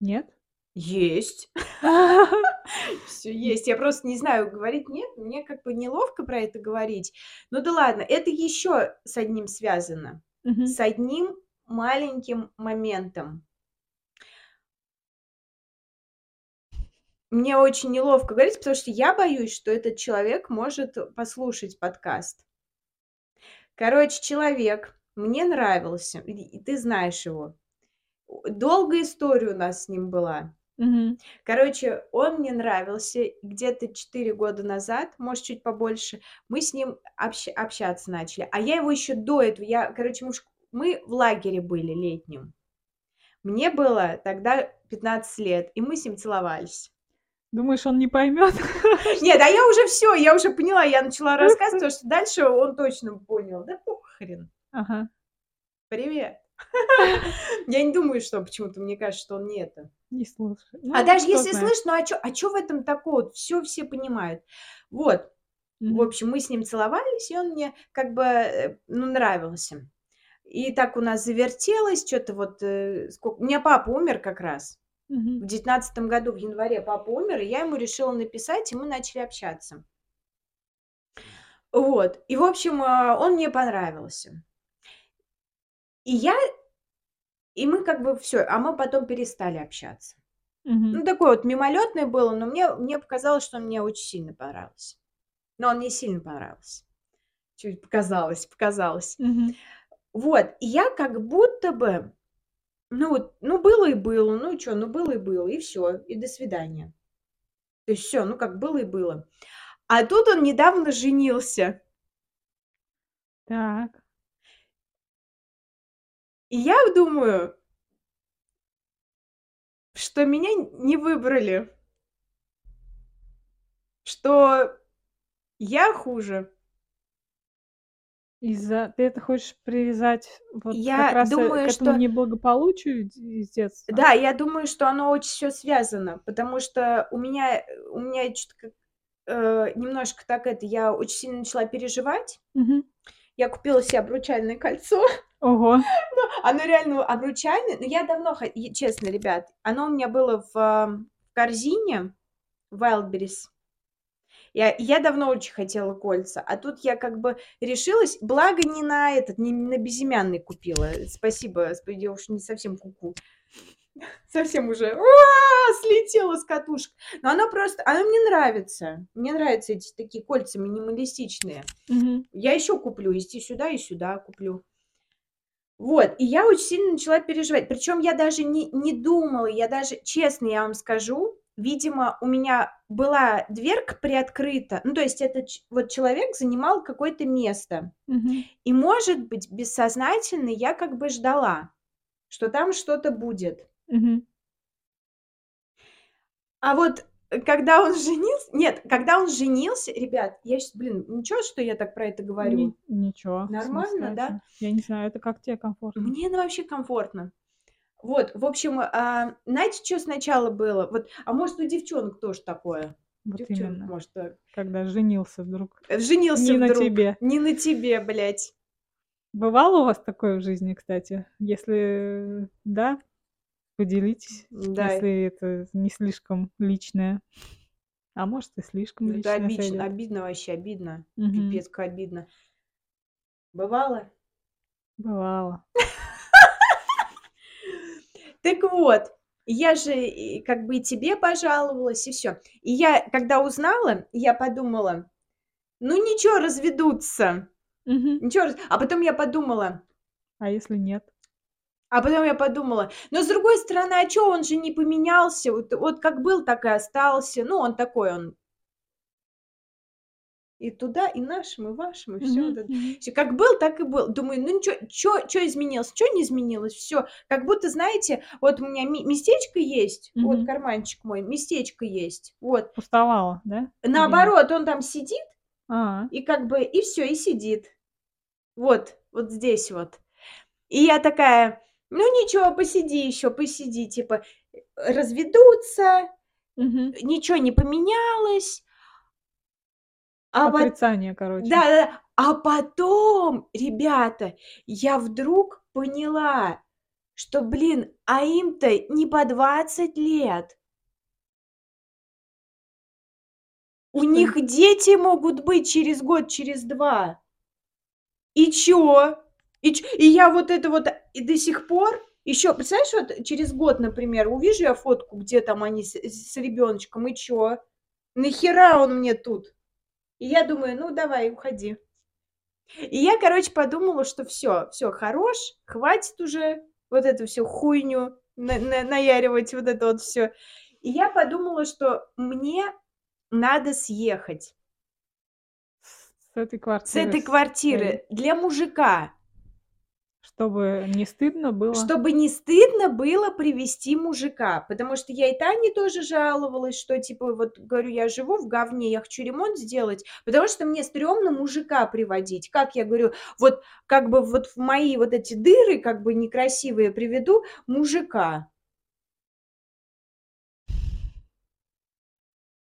Speaker 1: Нет?
Speaker 2: Есть. Все есть. Я просто не знаю, говорить нет. Мне как бы неловко про это говорить. Ну да ладно, это еще с одним связано. С одним маленьким моментом. Мне очень неловко говорить, потому что я боюсь, что этот человек может послушать подкаст. Короче, человек мне нравился, и ты знаешь его. Долгая история у нас с ним была.
Speaker 1: Мгм.
Speaker 2: Короче, он мне нравился. Где-то 4 года назад, может, чуть побольше, мы с ним общ- общаться начали. А я его еще до этого, я, короче, мы, мы в лагере были летнем. Мне было тогда 15 лет, и мы с ним целовались.
Speaker 1: Думаешь, он не поймет?
Speaker 2: Нет, а я уже все, я уже поняла, я начала рассказывать, потому что дальше он точно понял. Да похрен.
Speaker 1: Ага.
Speaker 2: Привет. Я не думаю, что почему-то мне кажется, что он не это.
Speaker 1: Не слушай.
Speaker 2: А
Speaker 1: Ну,
Speaker 2: даже
Speaker 1: кто
Speaker 2: если
Speaker 1: знает.
Speaker 2: ну а что а чё в этом такого? Все все понимают. Вот. В
Speaker 1: Мгм.
Speaker 2: общем, мы с ним целовались, и он мне как бы, э, ну, нравился. И так у нас завертелось, что-то вот, э, сколько... У меня папа умер как раз. В девятнадцатом году, в январе, папа умер, и я ему решила написать, и мы начали общаться. Вот. И, в общем, а, он мне понравился. И я... И мы как бы все, а мы потом перестали общаться.
Speaker 1: Мгм.
Speaker 2: Ну, такое вот мимолетное было, но мне, мне показалось, что он мне очень сильно понравился. Но он мне сильно понравился. Чуть показалось, показалось.
Speaker 1: Мгм.
Speaker 2: Вот, и я как будто бы, ну вот, ну было и было, ну что, ну было и было, и все, и до свидания. То есть все, ну как было и было. А тут он недавно женился.
Speaker 1: Так.
Speaker 2: И я думаю, что меня не выбрали. Что я хуже.
Speaker 1: Из-за ты это хочешь привязать вот
Speaker 2: Я
Speaker 1: как раз, э,
Speaker 2: думаю,
Speaker 1: к этому
Speaker 2: что-
Speaker 1: неблагополучию из детства?
Speaker 2: Да, я думаю, что оно очень все связано, потому что у меня, у меня как, э, немножко так это, я очень сильно начала переживать.
Speaker 1: Мгм.
Speaker 2: Я купила себе обручальное кольцо.
Speaker 1: Ого.
Speaker 2: Оно реально обручальное. Но я давно, честно, ребят, оно у меня было в а, корзине Wildberries. Я, я давно очень хотела кольца, а тут я как бы решилась, благо не на этот, не на безымянный купила. Спасибо, я уж не совсем куку. Совсем уже «Уа!» слетела с катушек. Но оно просто, оно мне нравится. Мне нравятся эти такие кольца минималистичные. Я еще куплю, и сюда, и сюда куплю. Вот, и я очень сильно начала переживать. Причем я даже не, не думала, я даже, честно я вам скажу, видимо, у меня была дверка приоткрыта. Ну, то есть этот вот человек занимал какое-то место.
Speaker 1: Мгм.
Speaker 2: И, может быть, бессознательно я как бы ждала, что там что-то будет.
Speaker 1: Мгм.
Speaker 2: А вот э, когда он женился... Нет, когда он женился, ребят, я сейчас, блин, ничего, что я так про это говорю?
Speaker 1: Ни ничего.
Speaker 2: Нормально, да?
Speaker 1: Я не знаю, это как тебе комфортно?
Speaker 2: Мне это вообще комфортно. Вот, в общем, а, знаете, что сначала было? Вот, а может, у девчонок тоже такое?
Speaker 1: Вот
Speaker 2: Девчонок,
Speaker 1: именно.
Speaker 2: может, так.
Speaker 1: Когда женился вдруг.
Speaker 2: Э, Женился
Speaker 1: Не на
Speaker 2: вдруг.
Speaker 1: тебе.
Speaker 2: Не на тебе, блядь.
Speaker 1: Бывало у вас такое в жизни, кстати? Если да, поделитесь,
Speaker 2: Да,
Speaker 1: если это не слишком личное. А может и слишком
Speaker 2: это
Speaker 1: личное
Speaker 2: обидно,
Speaker 1: сойдёт.
Speaker 2: обидно вообще, обидно.
Speaker 1: Мгм.
Speaker 2: Пипец, обидно. Бывало?
Speaker 1: Бывало.
Speaker 2: Так вот, я же как бы и тебе пожаловалась, и все. И я, когда узнала, я подумала, ну ничего, разведутся.
Speaker 1: Мгм.
Speaker 2: Ничего, а потом я подумала,
Speaker 1: А если нет?
Speaker 2: А потом я подумала, но с другой стороны, а чё, он же не поменялся, вот, вот как был, так и остался. Ну, он такой, он и туда, и нашим, и вашим, и все.
Speaker 1: Мгм, мгм.
Speaker 2: Как был, так и был. Думаю, ну ничего, что изменилось, что не изменилось, все. Как будто, знаете, вот у меня ми- местечко есть, вот
Speaker 1: Мгм.
Speaker 2: карманчик мой, местечко есть, вот.
Speaker 1: Пустовало, да?
Speaker 2: Наоборот, он там сидит,
Speaker 1: А,
Speaker 2: и как бы, и все, и сидит. Вот, вот здесь вот. И я такая, ну ничего, посиди еще, посиди, типа, э, разведутся,
Speaker 1: мгм.
Speaker 2: ничего не поменялось. А
Speaker 1: Отрицание, короче.
Speaker 2: да, да, а потом, ребята, я вдруг поняла, что, блин, а им-то не по 20 лет. У
Speaker 1: Что
Speaker 2: них дети могут быть через год, через два. И чё? И, чё? и я вот это вот и до сих пор еще, представляешь, вот через год, например, увижу я фотку, где там они с, с ребеночком, и чё? Нахера он мне тут? И я думаю, ну давай, уходи. И я, короче, подумала, что все, все, хорош, хватит уже вот эту всю хуйню на- на- наяривать, вот это вот все. И я подумала, что мне надо съехать
Speaker 1: с этой
Speaker 2: с
Speaker 1: квартиры
Speaker 2: этой
Speaker 1: с
Speaker 2: квартиры
Speaker 1: своей,
Speaker 2: для мужика,
Speaker 1: чтобы не стыдно было.
Speaker 2: чтобы не стыдно было привести мужика. Потому что я и Тане тоже жаловалась, что, типа, вот, говорю, я живу в говне, я хочу ремонт сделать, потому что мне стрёмно мужика приводить. Как я говорю, вот, как бы, вот в мои вот эти дыры, как бы, некрасивые приведу мужика.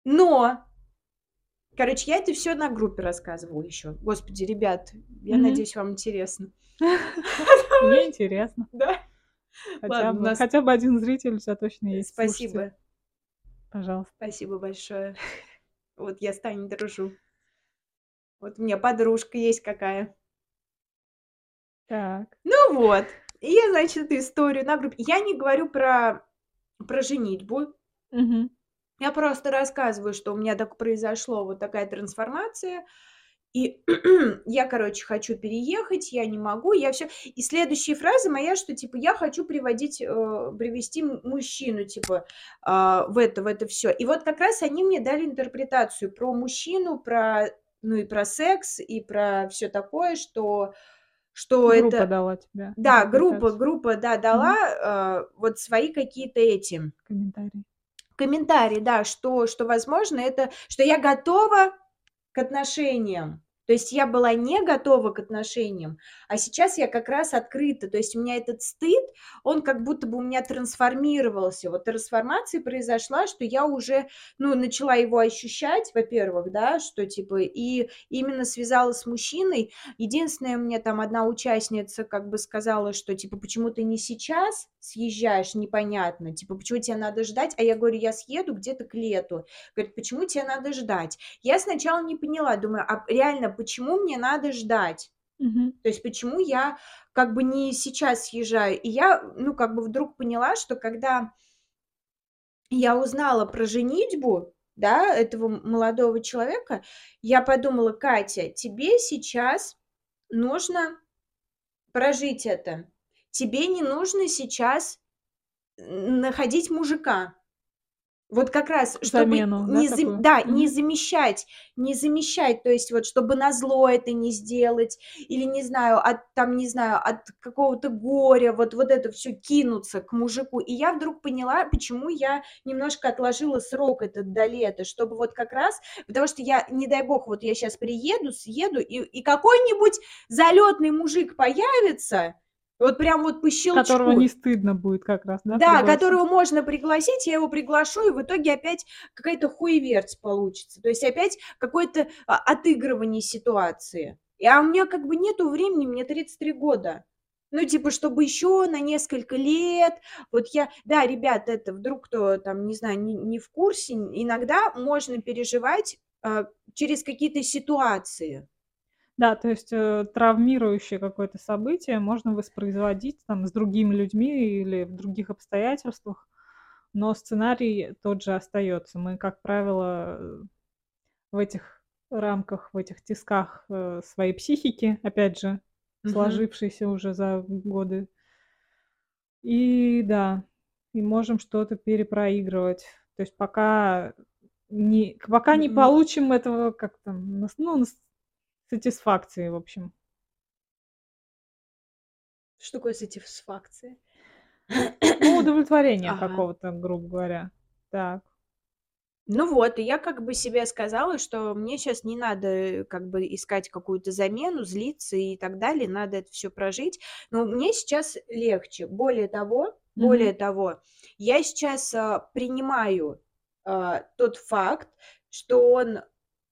Speaker 2: Но Короче, я это все на группе рассказывала еще. Господи, ребят, я
Speaker 1: Мгм.
Speaker 2: надеюсь, вам интересно.
Speaker 1: Мне интересно.
Speaker 2: Да?
Speaker 1: Хотя бы,
Speaker 2: нас-
Speaker 1: хотя бы один зритель у тебя точно есть.
Speaker 2: Спасибо.
Speaker 1: Слушайте, Пожалуйста.
Speaker 2: Спасибо большое. Вот я с Таней дружу. Вот у меня подружка есть какая.
Speaker 1: Так.
Speaker 2: Ну вот. И я, значит, эту историю на группе. Я не говорю про, про женитьбу.
Speaker 1: Мгм.
Speaker 2: Я просто рассказываю, что у меня так произошло вот такая трансформация. И я, короче, хочу переехать, я не могу, я все. И следующая фраза моя, что типа я хочу приводить, э, привести мужчину, типа а, в это, в это все. И вот как раз они мне дали интерпретацию про мужчину, про ну и про секс и про все такое, что что
Speaker 1: Группа
Speaker 2: это,
Speaker 1: дала тебе
Speaker 2: да, группа, группа, да, дала э, вот свои какие-то эти
Speaker 1: комментарии.
Speaker 2: Комментарий, да, что, что возможно это, что я готова к отношениям. То есть я была не готова к отношениям, а сейчас я как раз открыта. То есть у меня этот стыд, он как будто бы у меня трансформировался. Вот трансформация произошла, что я уже, ну, начала его ощущать, во-первых, да, что типа, и именно связала с мужчиной. Единственное, мне там одна участница как бы сказала, что типа, почему ты не сейчас съезжаешь, непонятно, типа, почему тебе надо ждать, а я говорю, я съеду где-то к лету. Говорит, почему тебе надо ждать? Я сначала не поняла, думаю, а реально, почему мне надо ждать?
Speaker 1: Мгм.
Speaker 2: То есть почему я как бы не сейчас съезжаю? И я, ну, как бы вдруг поняла, что когда я узнала про женитьбу, да, этого молодого человека, я подумала, Катя, тебе сейчас нужно прожить это. Тебе не нужно сейчас находить мужика. Вот как раз, чтобы
Speaker 1: Замену, да,
Speaker 2: не, зам-
Speaker 1: такую?
Speaker 2: да, не
Speaker 1: Мгм.
Speaker 2: замещать, не замещать, то есть вот чтобы на зло это не сделать, или не знаю, от там, не знаю, от какого-то горя, вот, вот это все кинуться к мужику. И я вдруг поняла, почему я немножко отложила срок этот до лета, чтобы вот как раз, потому что я, не дай бог, вот я сейчас приеду, съеду, и, и какой-нибудь залетный мужик появится, вот прям вот по щелчку.
Speaker 1: Которого не стыдно будет как раз, да,
Speaker 2: Да,
Speaker 1: пригласить?
Speaker 2: которого можно пригласить, я его приглашу, и в итоге опять какая-то хуеверть получится. То есть опять какое-то а, отыгрывание ситуации. И, а у меня как бы нету времени, мне 33 года. Ну, типа, чтобы еще на несколько лет, вот я, да, ребят, это вдруг кто там, не знаю, не, не в курсе, иногда можно переживать а, через какие-то ситуации.
Speaker 1: Да, то есть э, травмирующее какое-то событие можно воспроизводить там с другими людьми или в других обстоятельствах, но сценарий тот же остается. Мы, как правило, в этих рамках, в этих тисках э, своей психики, опять же,
Speaker 2: Мгм.
Speaker 1: сложившейся уже за годы. И да, и можем что-то перепроигрывать. То есть пока не, пока не
Speaker 2: М.
Speaker 1: получим этого как там, нас- ну, нас- сатисфакции, в общем.
Speaker 2: Что такое сатисфакция?
Speaker 1: Ну, удовлетворения
Speaker 2: Ага.
Speaker 1: какого-то, грубо говоря. Так.
Speaker 2: Ну вот, и я как бы себе сказала, что мне сейчас не надо как бы искать какую-то замену, злиться и так далее, надо это все прожить. Но мне сейчас легче. Более того, более
Speaker 1: Мгм.
Speaker 2: того, я сейчас а, принимаю а, тот факт, что он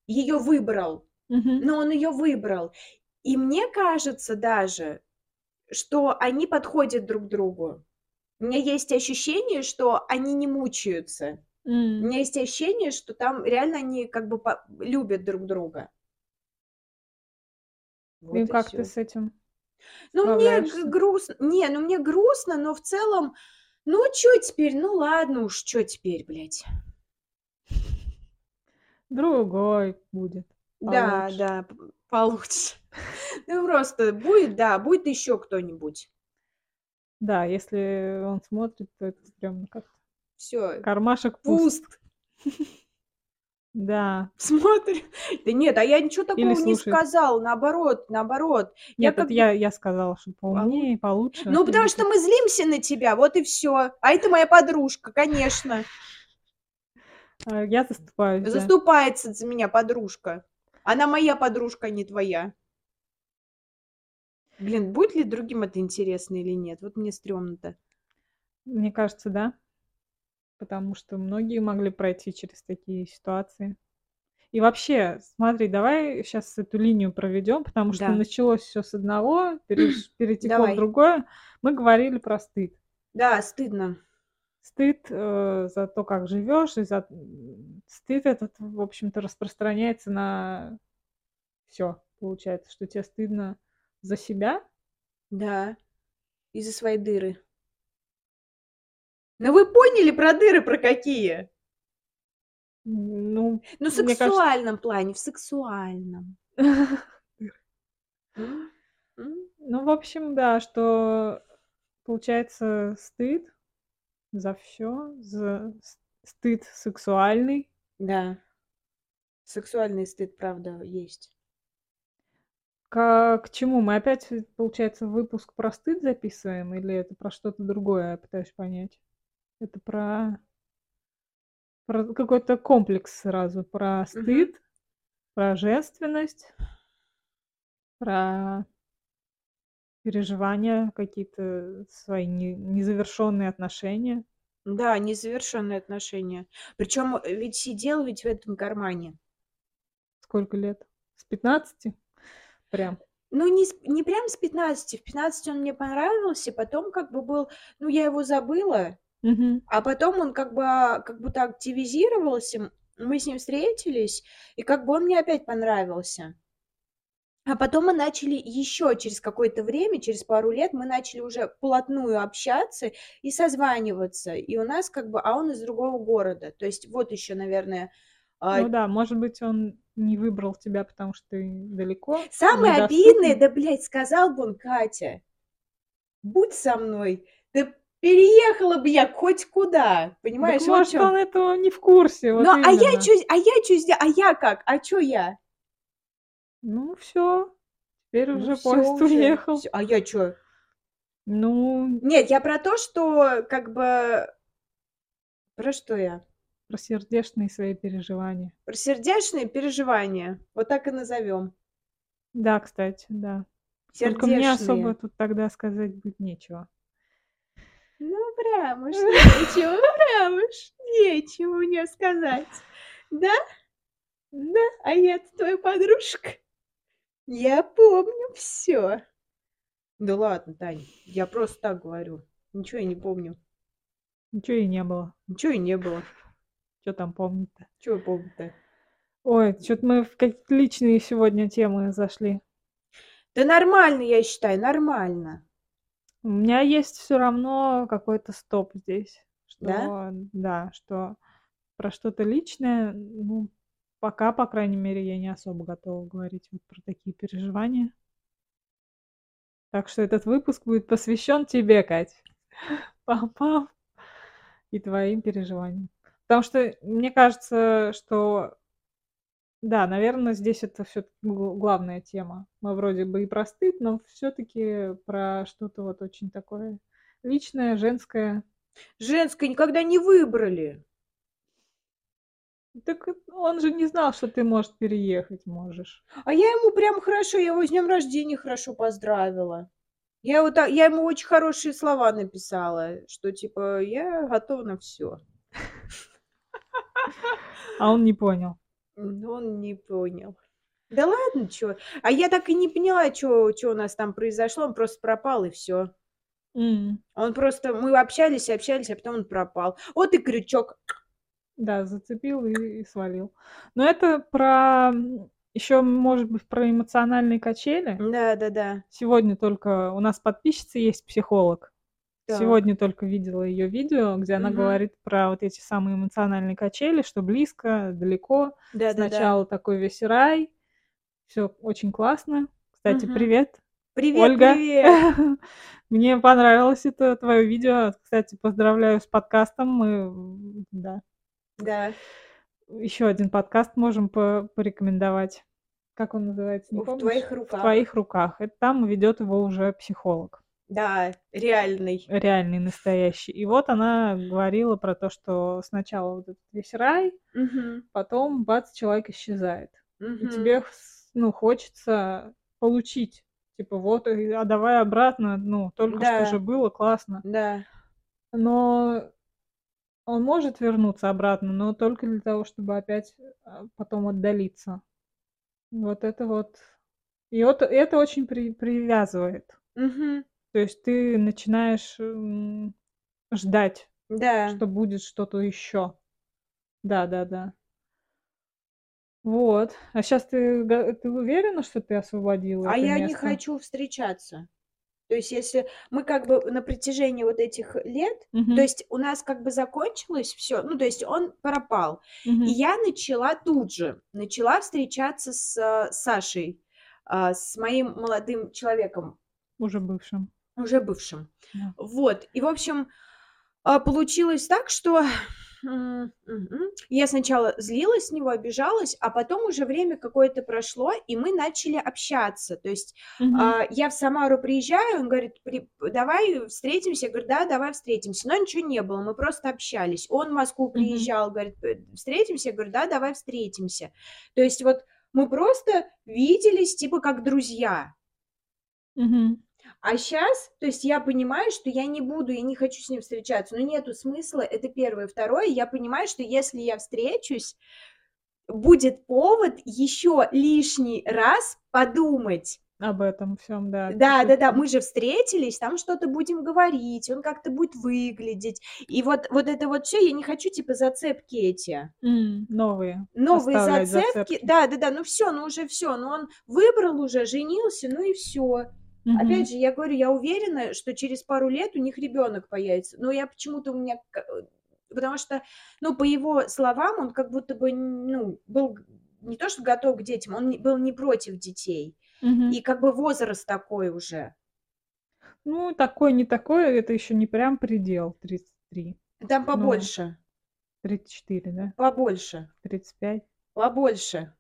Speaker 2: ее выбрал,
Speaker 1: Мгм.
Speaker 2: но он ее выбрал. И мне кажется даже, что они подходят друг другу. У меня есть ощущение, что они не мучаются. У
Speaker 1: М.
Speaker 2: меня есть ощущение, что там реально они как бы по любят друг друга.
Speaker 1: И
Speaker 2: Вот и
Speaker 1: как ты с этим
Speaker 2: Ну, мне
Speaker 1: справляешься?
Speaker 2: грустно. Не, ну мне грустно, но в целом, ну чё теперь? Ну ладно уж, чё теперь, блядь?
Speaker 1: Другой будет
Speaker 2: Да,
Speaker 1: получше.
Speaker 2: да, п получше. Ну просто будет, да, будет ещё кто-нибудь.
Speaker 1: Да, если он смотрит, то это стрёмно как-то.
Speaker 2: Всё.
Speaker 1: Кармашек пуст.
Speaker 2: Пуст.
Speaker 1: Да.
Speaker 2: Смотрит. Да нет, а я ничего такого не
Speaker 1: слушает.
Speaker 2: сказала, наоборот, наоборот. Я
Speaker 1: Нет,
Speaker 2: как
Speaker 1: это
Speaker 2: бы
Speaker 1: я я сказала, что поумнее, получше,
Speaker 2: Ну, потому что мы злимся на тебя, вот и всё. А это моя подружка, конечно.
Speaker 1: А я заступаюсь, да.
Speaker 2: Заступается за меня подружка. Она моя подружка, а не твоя. Блин, будет ли другим это интересно или нет? Вот мне стрёмно-то.
Speaker 1: Мне кажется, да. Потому что многие могли пройти через такие ситуации. И вообще, смотри, давай щас эту линию проведём, потому что
Speaker 2: Да.
Speaker 1: началось всё с одного, перетекло в другое. Мы говорили про стыд.
Speaker 2: Да, стыдно.
Speaker 1: Стыд, э, за то, как живёшь, и за стыд этот, в общем-то, распространяется на всё. Получается, что те стыдно за себя.
Speaker 2: Да, из-за своей дыры. Ну, вы поняли про дыры про какие?
Speaker 1: Ну,
Speaker 2: Ну, в
Speaker 1: мне кажется
Speaker 2: сексуальном плане, в сексуальном.
Speaker 1: Ну, в общем, да, что получается стыд за всё, за стыд сексуальный.
Speaker 2: Да. Сексуальный стыд, правда, есть.
Speaker 1: Ка к чему? Мы опять, э, получается, выпуск про стыд записываем или это про что-то другое, я пытаюсь понять? Это про про какой-то комплекс сразу, про стыд, про женственность, про переживания какие-то, свои не незавершённые отношения.
Speaker 2: Да, незавершённые отношения. Причём, э, ведь сидел ведь в этом кармане.
Speaker 1: Сколько лет? С 15? Прям?
Speaker 2: Ну, не с не прям с 15. В 15 он мне понравился, потом как бы был ну, я его забыла,
Speaker 1: Мгм.
Speaker 2: а потом он как бы, а, как будто активизировался. Мы с ним встретились, и как бы он мне опять понравился. А потом мы начали ещё через какое-то время, через пару лет, мы начали уже вплотную общаться и созваниваться. И у нас как бы а он из другого города. То есть вот ещё, наверное, а
Speaker 1: Ну да, может быть, он не выбрал тебя, потому что ты далеко,
Speaker 2: Самое обидное, да, блядь, сказал бы он: "Катя, будь со мной". Да переехала бы я хоть куда, понимаешь, в
Speaker 1: может, он этого не в курсе, вот
Speaker 2: Ну, а я чё а я сде а я как? А чё я?
Speaker 1: Ну всё, теперь
Speaker 2: Ну
Speaker 1: уже
Speaker 2: всё
Speaker 1: поезд
Speaker 2: уже.
Speaker 1: уехал.
Speaker 2: Всё. А я чё?
Speaker 1: Ну
Speaker 2: Нет, я про то, что как бы Про что я?
Speaker 1: Про сердечные свои переживания.
Speaker 2: Про сердечные переживания. Вот так и назовём.
Speaker 1: Да, кстати, да. Только мне особо
Speaker 2: Сердечные.
Speaker 1: тут тогда сказать будет нечего.
Speaker 2: Ну, прям уж нечего, прям уж нечего мне сказать. Да?
Speaker 1: Да.
Speaker 2: А я-то твоя подружка. Я помню всё. Да ладно, Тань, я просто так говорю. Ничего я не помню.
Speaker 1: Ничего и не было.
Speaker 2: Ничего и не было.
Speaker 1: Чё там помнить-то?
Speaker 2: Чё помнить-то?
Speaker 1: Ой, чё-то мы в какие-то личные сегодня темы зашли.
Speaker 2: Да нормально, я считаю, нормально.
Speaker 1: У меня есть всё равно какой-то стоп здесь,
Speaker 2: Да?
Speaker 1: что да, что про что-то личное, ну, пока, по крайней мере, я не особо готова говорить вот про такие переживания. Так что этот выпуск будет посвящён тебе, Кать. Пам-пам. И твоим переживаниям. Потому что мне кажется, что да, наверно, здесь это гл главная тема. Мы вроде бы и про стыд, но всё-таки про что-то вот очень такое личное, женское.
Speaker 2: Женское никогда не выбрали.
Speaker 1: Так, э, он же не знал, что ты, может, переехать можешь.
Speaker 2: А я ему прям хорошо, я его с днём рождения хорошо поздравила. Я его та я ему очень хорошие слова написала, что типа я готова на всё.
Speaker 1: А он не понял.
Speaker 2: Он не понял. Да ладно, чё. А я так и не поняла, чё у нас там произошло. Он просто пропал и всё.
Speaker 1: М.
Speaker 2: Он просто мы общались, общались, а потом он пропал. Вот и крючок.
Speaker 1: Да, зацепил и и свалил. Но это про, еще, может быть, про эмоциональные качели.
Speaker 2: Да-да-да.
Speaker 1: Сегодня только у нас подписчица есть психолог.
Speaker 2: Так.
Speaker 1: Сегодня только видела ее видео, где она
Speaker 2: Мгм.
Speaker 1: говорит про вот эти самые эмоциональные качели, что близко, далеко.
Speaker 2: Да-да-да.
Speaker 1: Сначала такой весь рай. Все очень классно. Кстати,
Speaker 2: Мгм.
Speaker 1: привет,
Speaker 2: Привет,
Speaker 1: Ольга.
Speaker 2: привет.
Speaker 1: Мне понравилось это твое видео. Кстати, поздравляю с подкастом. Мы, да,
Speaker 2: Да.
Speaker 1: еще один подкаст можем по- порекомендовать. Как он называется? Не
Speaker 2: В
Speaker 1: помнишь?
Speaker 2: твоих
Speaker 1: В
Speaker 2: руках.
Speaker 1: твоих руках. Это там ведет его уже психолог.
Speaker 2: Да, реальный.
Speaker 1: Реальный, настоящий. И вот она говорила про то, что сначала вот этот весь рай,
Speaker 2: Мгм.
Speaker 1: потом бац, человек исчезает. И
Speaker 2: Мгм.
Speaker 1: тебе, ну, хочется получить. Типа, вот, и- а давай обратно, ну, только что
Speaker 2: Да.
Speaker 1: же было классно.
Speaker 2: Да.
Speaker 1: Но он может вернуться обратно, но только для того, чтобы опять а, потом отдалиться. Вот это вот. И вот это очень при- привязывает.
Speaker 2: Мгм.
Speaker 1: То есть ты начинаешь ждать,
Speaker 2: Да.
Speaker 1: что будет что-то еще. Да, да, да. Вот. А сейчас ты, ты уверена, что ты освободила
Speaker 2: А я не
Speaker 1: место?
Speaker 2: хочу встречаться. То есть, если мы как бы на протяжении вот этих лет,
Speaker 1: Мгм,
Speaker 2: то есть у нас как бы закончилось все, ну, то есть он пропал.
Speaker 1: мгм.
Speaker 2: И я начала тут же, начала встречаться с э, Сашей, а, с моим молодым человеком,
Speaker 1: Уже бывшим.
Speaker 2: уже бывшим.
Speaker 1: Да.
Speaker 2: Вот. И, в общем, а, получилось так, что я сначала злилась с него, обижалась, а потом уже время какое-то прошло, и мы начали общаться. То есть
Speaker 1: Мгм,
Speaker 2: а, я в Самару приезжаю, он говорит, «При- давай встретимся. Я говорю, да, давай встретимся. Но ничего не было, мы просто общались. Он в Москву приезжал, говорит, «Э, встретимся. Я говорю, да, давай встретимся. То есть вот мы просто виделись типа как друзья.
Speaker 1: Мгм.
Speaker 2: А сейчас, то есть я понимаю, что я не буду, я не хочу с ним встречаться, но нету смысла, это первое. Второе, я понимаю, что если я встречусь, будет повод еще лишний раз подумать.
Speaker 1: Об этом всем, да.
Speaker 2: Да, да, да, мы же встретились, там что-то будем говорить, он как-то будет выглядеть. И вот, вот это вот все, я не хочу типа зацепки эти.
Speaker 1: М, новые.
Speaker 2: Новые зацепки,
Speaker 1: зацепки.
Speaker 2: да, да, да, ну все, ну уже все, ну он выбрал уже, женился, ну и все.
Speaker 1: Мгм.
Speaker 2: Опять же, я говорю, я уверена, что через пару лет у них ребенок появится. Но я почему-то у меня, э, потому что, ну, по его словам, он как будто бы, ну, был не то что готов к детям, он был не против детей.
Speaker 1: Мгм.
Speaker 2: И как бы возраст такой уже.
Speaker 1: Ну, такой, не такой, это еще не прям предел 33.
Speaker 2: Там
Speaker 1: Ну,
Speaker 2: побольше,
Speaker 1: 34, да?
Speaker 2: побольше,
Speaker 1: 35.
Speaker 2: побольше.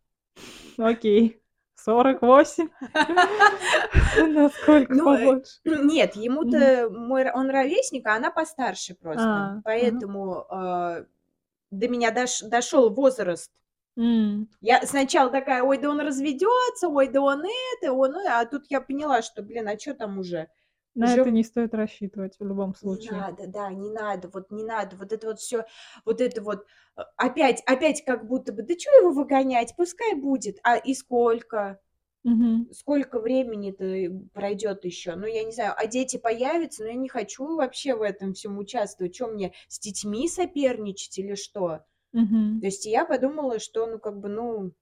Speaker 1: Окей. 48. Насколько
Speaker 2: Ну, э,
Speaker 1: побольше?
Speaker 2: Нет, ему-то мой, он ровесник, а она постарше
Speaker 1: А,
Speaker 2: просто.
Speaker 1: ага.
Speaker 2: Поэтому э, до меня дош- дошел возраст. Я сначала такая, ой, да он разведется, ой, да он это, он, э», а тут я поняла, что, блин, а что там уже?
Speaker 1: На
Speaker 2: Уже
Speaker 1: это не стоит рассчитывать в любом
Speaker 2: не
Speaker 1: случае.
Speaker 2: надо, да, не надо, вот не надо, вот это вот все, вот это вот э, опять, опять как будто бы, да что его выгонять, пускай будет, а и сколько?
Speaker 1: Мгм.
Speaker 2: Сколько времени-то пройдет еще? Ну, я не знаю, а дети появятся, но я не хочу вообще в этом всем участвовать. Что мне, с детьми соперничать или что?
Speaker 1: Мгм.
Speaker 2: То есть я подумала, что, ну, как бы, ну,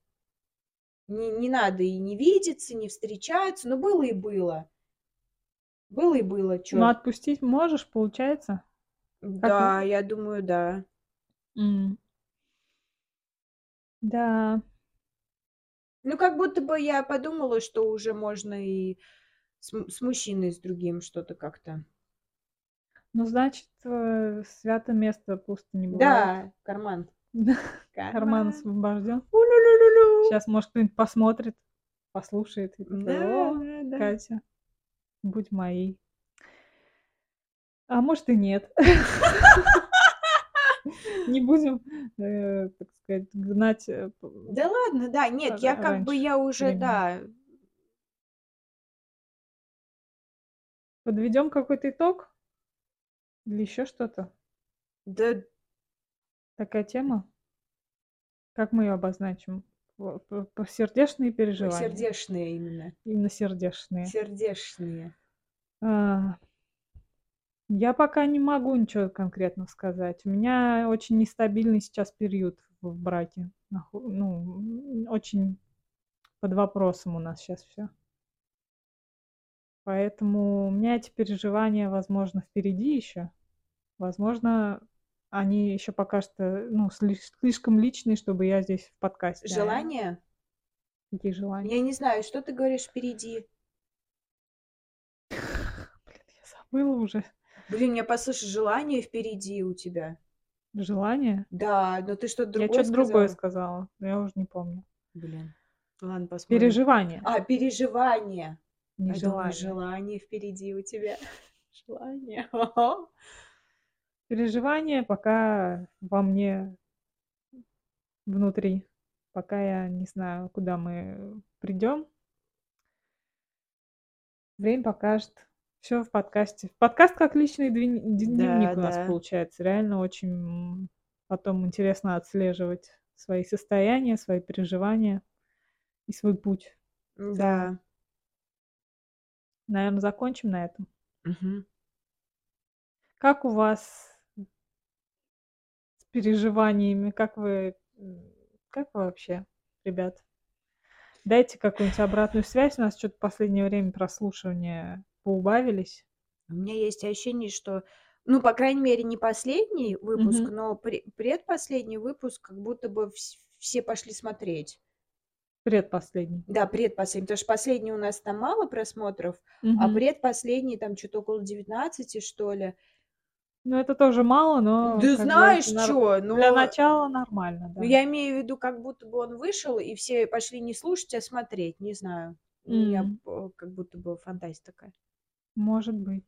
Speaker 2: не, не надо и не видеться, не встречаться. Ну, было и было. Было и было,
Speaker 1: Ну,
Speaker 2: что.
Speaker 1: отпустить можешь, получается?
Speaker 2: Да, я думаю, да.
Speaker 1: М. Да.
Speaker 2: Ну, как будто бы я подумала, что уже можно и с, м- с мужчиной, с другим что-то как-то.
Speaker 1: Ну, значит, э, свято место пусто не бывает.
Speaker 2: Да, карман.
Speaker 1: Да. Карман
Speaker 2: Карман.
Speaker 1: освобожден.
Speaker 2: У-лю-лю-лю-лю.
Speaker 1: Сейчас, может, кто-нибудь посмотрит, послушает. И такой,
Speaker 2: Да,
Speaker 1: «О,
Speaker 2: да, да.
Speaker 1: Катя, будь моей. А может и нет. Не будем, э, так сказать, гнать. э,
Speaker 2: Да ладно, да, нет, я как бы, я уже, да,
Speaker 1: Подведем какой-то итог? Или еще что-то?
Speaker 2: да,
Speaker 1: Такая тема? Как мы ее обозначим? Сердечные переживания.
Speaker 2: сердечные именно,
Speaker 1: Именно сердечные.
Speaker 2: сердечные.
Speaker 1: А, Я пока не могу ничего конкретно сказать. У меня очень нестабильный сейчас период в браке. Ну, очень под вопросом у нас сейчас все. Поэтому у меня эти переживания, возможно, впереди еще. Возможно, они еще пока что, ну, сли- слишком личные, чтобы я здесь в подкасте. а
Speaker 2: Желание?
Speaker 1: Какие желания?
Speaker 2: Я не знаю, что ты говоришь впереди.
Speaker 1: Блин, я забыла уже.
Speaker 2: Блин, мне послышать желание впереди у тебя.
Speaker 1: Желание?
Speaker 2: Да, но ты что-то
Speaker 1: Я
Speaker 2: другое
Speaker 1: что-то другое
Speaker 2: сказала.
Speaker 1: но я уже не помню.
Speaker 2: Блин. Ладно, посмотрим.
Speaker 1: Переживание,
Speaker 2: А, переживание.
Speaker 1: не
Speaker 2: Я
Speaker 1: желание.
Speaker 2: желание впереди у тебя. Желание.
Speaker 1: Переживание пока во мне внутри. Пока я не знаю, куда мы придем. Время покажет. Все в подкасте. Подкаст как личный дневник у нас
Speaker 2: да.
Speaker 1: получается. Реально очень потом интересно отслеживать свои состояния, свои переживания и свой путь.
Speaker 2: Да.
Speaker 1: Наверное, закончим на этом.
Speaker 2: Мгм.
Speaker 1: Как у вас переживаниями? Как вы, как вы вообще, ребят? Дайте какую-нибудь обратную связь. У нас что-то в последнее время прослушивания поубавились.
Speaker 2: У меня есть ощущение, что, ну, по крайней мере, не последний выпуск,
Speaker 1: Мгм.
Speaker 2: но пре- предпоследний выпуск, как будто бы вс- все пошли смотреть.
Speaker 1: Предпоследний.
Speaker 2: Да, предпоследний, потому что последний у нас там мало просмотров, а
Speaker 1: Мгм.
Speaker 2: предпоследний там что-то около 19, что ли.
Speaker 1: Ну, это тоже мало, но бы
Speaker 2: знаешь
Speaker 1: нар-
Speaker 2: что,
Speaker 1: для
Speaker 2: но
Speaker 1: начала нормально,
Speaker 2: ну,
Speaker 1: да.
Speaker 2: я имею в виду, как будто бы он вышел, и все пошли не слушать, а смотреть, не знаю.
Speaker 1: М,
Speaker 2: э, как будто бы фантазия такая.
Speaker 1: Может быть.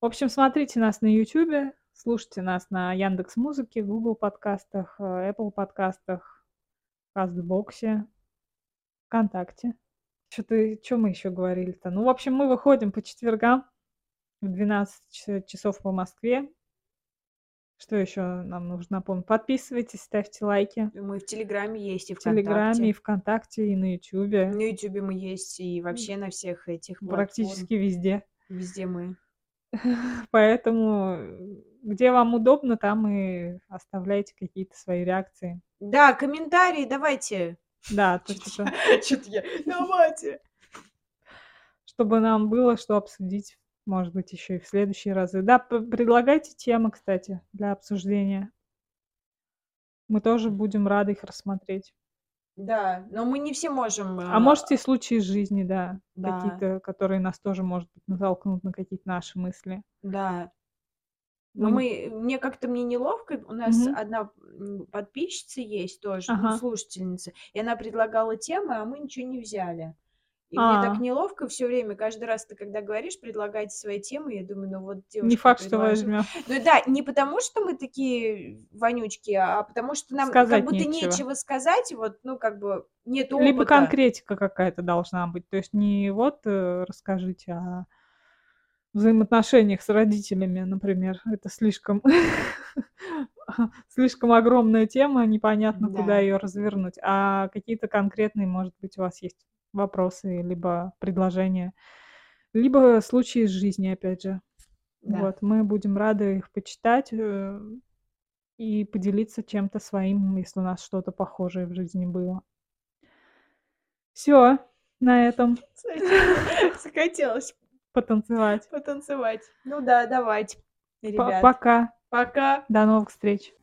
Speaker 1: В общем, смотрите нас на YouTube, слушайте нас на Яндекс Музыке, Google подкастах, э, Apple подкастах, Кастбоксе, ВКонтакте. Что-то, что мы еще говорили-то? Ну, в общем, мы выходим по четвергам в 12 ч- часов по Москве. Что еще нам нужно напомнить? Подписывайтесь, ставьте лайки.
Speaker 2: Мы в Телеграме есть и
Speaker 1: В Телеграме, и
Speaker 2: ВКонтакте.
Speaker 1: ВКонтакте, и на Ютубе.
Speaker 2: На Ютубе мы есть и вообще на всех этих платформ.
Speaker 1: Практически везде.
Speaker 2: Везде мы.
Speaker 1: Поэтому, где вам удобно, там и оставляйте какие-то свои реакции.
Speaker 2: Да, комментарии давайте.
Speaker 1: Да, то
Speaker 2: Чё-то
Speaker 1: что,
Speaker 2: я- чё-то я. Давайте.
Speaker 1: чтобы нам было что обсудить, может быть, еще и в следующие разы. Да, предлагайте темы, кстати, для обсуждения. Мы тоже будем рады их рассмотреть.
Speaker 2: Да, но мы не все можем.
Speaker 1: А
Speaker 2: а,
Speaker 1: может, и случаи из жизни, да,
Speaker 2: Да.
Speaker 1: какие-то, которые нас тоже, может быть, натолкнут на какие-то наши мысли.
Speaker 2: Да. Но
Speaker 1: Ну,
Speaker 2: мы, мне как-то мне неловко. У нас
Speaker 1: Мгм.
Speaker 2: одна подписчица есть тоже, ну,
Speaker 1: Ага.
Speaker 2: слушательница, и она предлагала темы, а мы ничего не взяли. И мне так
Speaker 1: А,
Speaker 2: неловко все время, каждый раз ты когда говоришь, предлагайте свои темы, я думаю, ну вот
Speaker 1: не
Speaker 2: девушка
Speaker 1: факт, что
Speaker 2: предложила.
Speaker 1: возьмем.
Speaker 2: Ну да, не потому что мы такие вонючки, а потому что нам как
Speaker 1: Сказать
Speaker 2: будто
Speaker 1: нечего.
Speaker 2: нечего сказать, вот, ну, как бы нет
Speaker 1: Либо
Speaker 2: опыта.
Speaker 1: конкретика какая-то должна быть. То есть не вот э, расскажите о взаимоотношениях с родителями, например. Это слишком слишком огромная тема, непонятно, куда
Speaker 2: Да,
Speaker 1: ее развернуть. А какие-то конкретные, может быть, у вас есть вопросы, либо предложения, либо случаи из жизни, опять же.
Speaker 2: да.
Speaker 1: Вот, мы будем рады их почитать э, и поделиться чем-то своим, если у нас что-то похожее в жизни было. Все, на этом
Speaker 2: Захотелось
Speaker 1: потанцевать.
Speaker 2: потанцевать. Ну да, давайте, ребят.
Speaker 1: Пока.
Speaker 2: Пока.
Speaker 1: До новых встреч.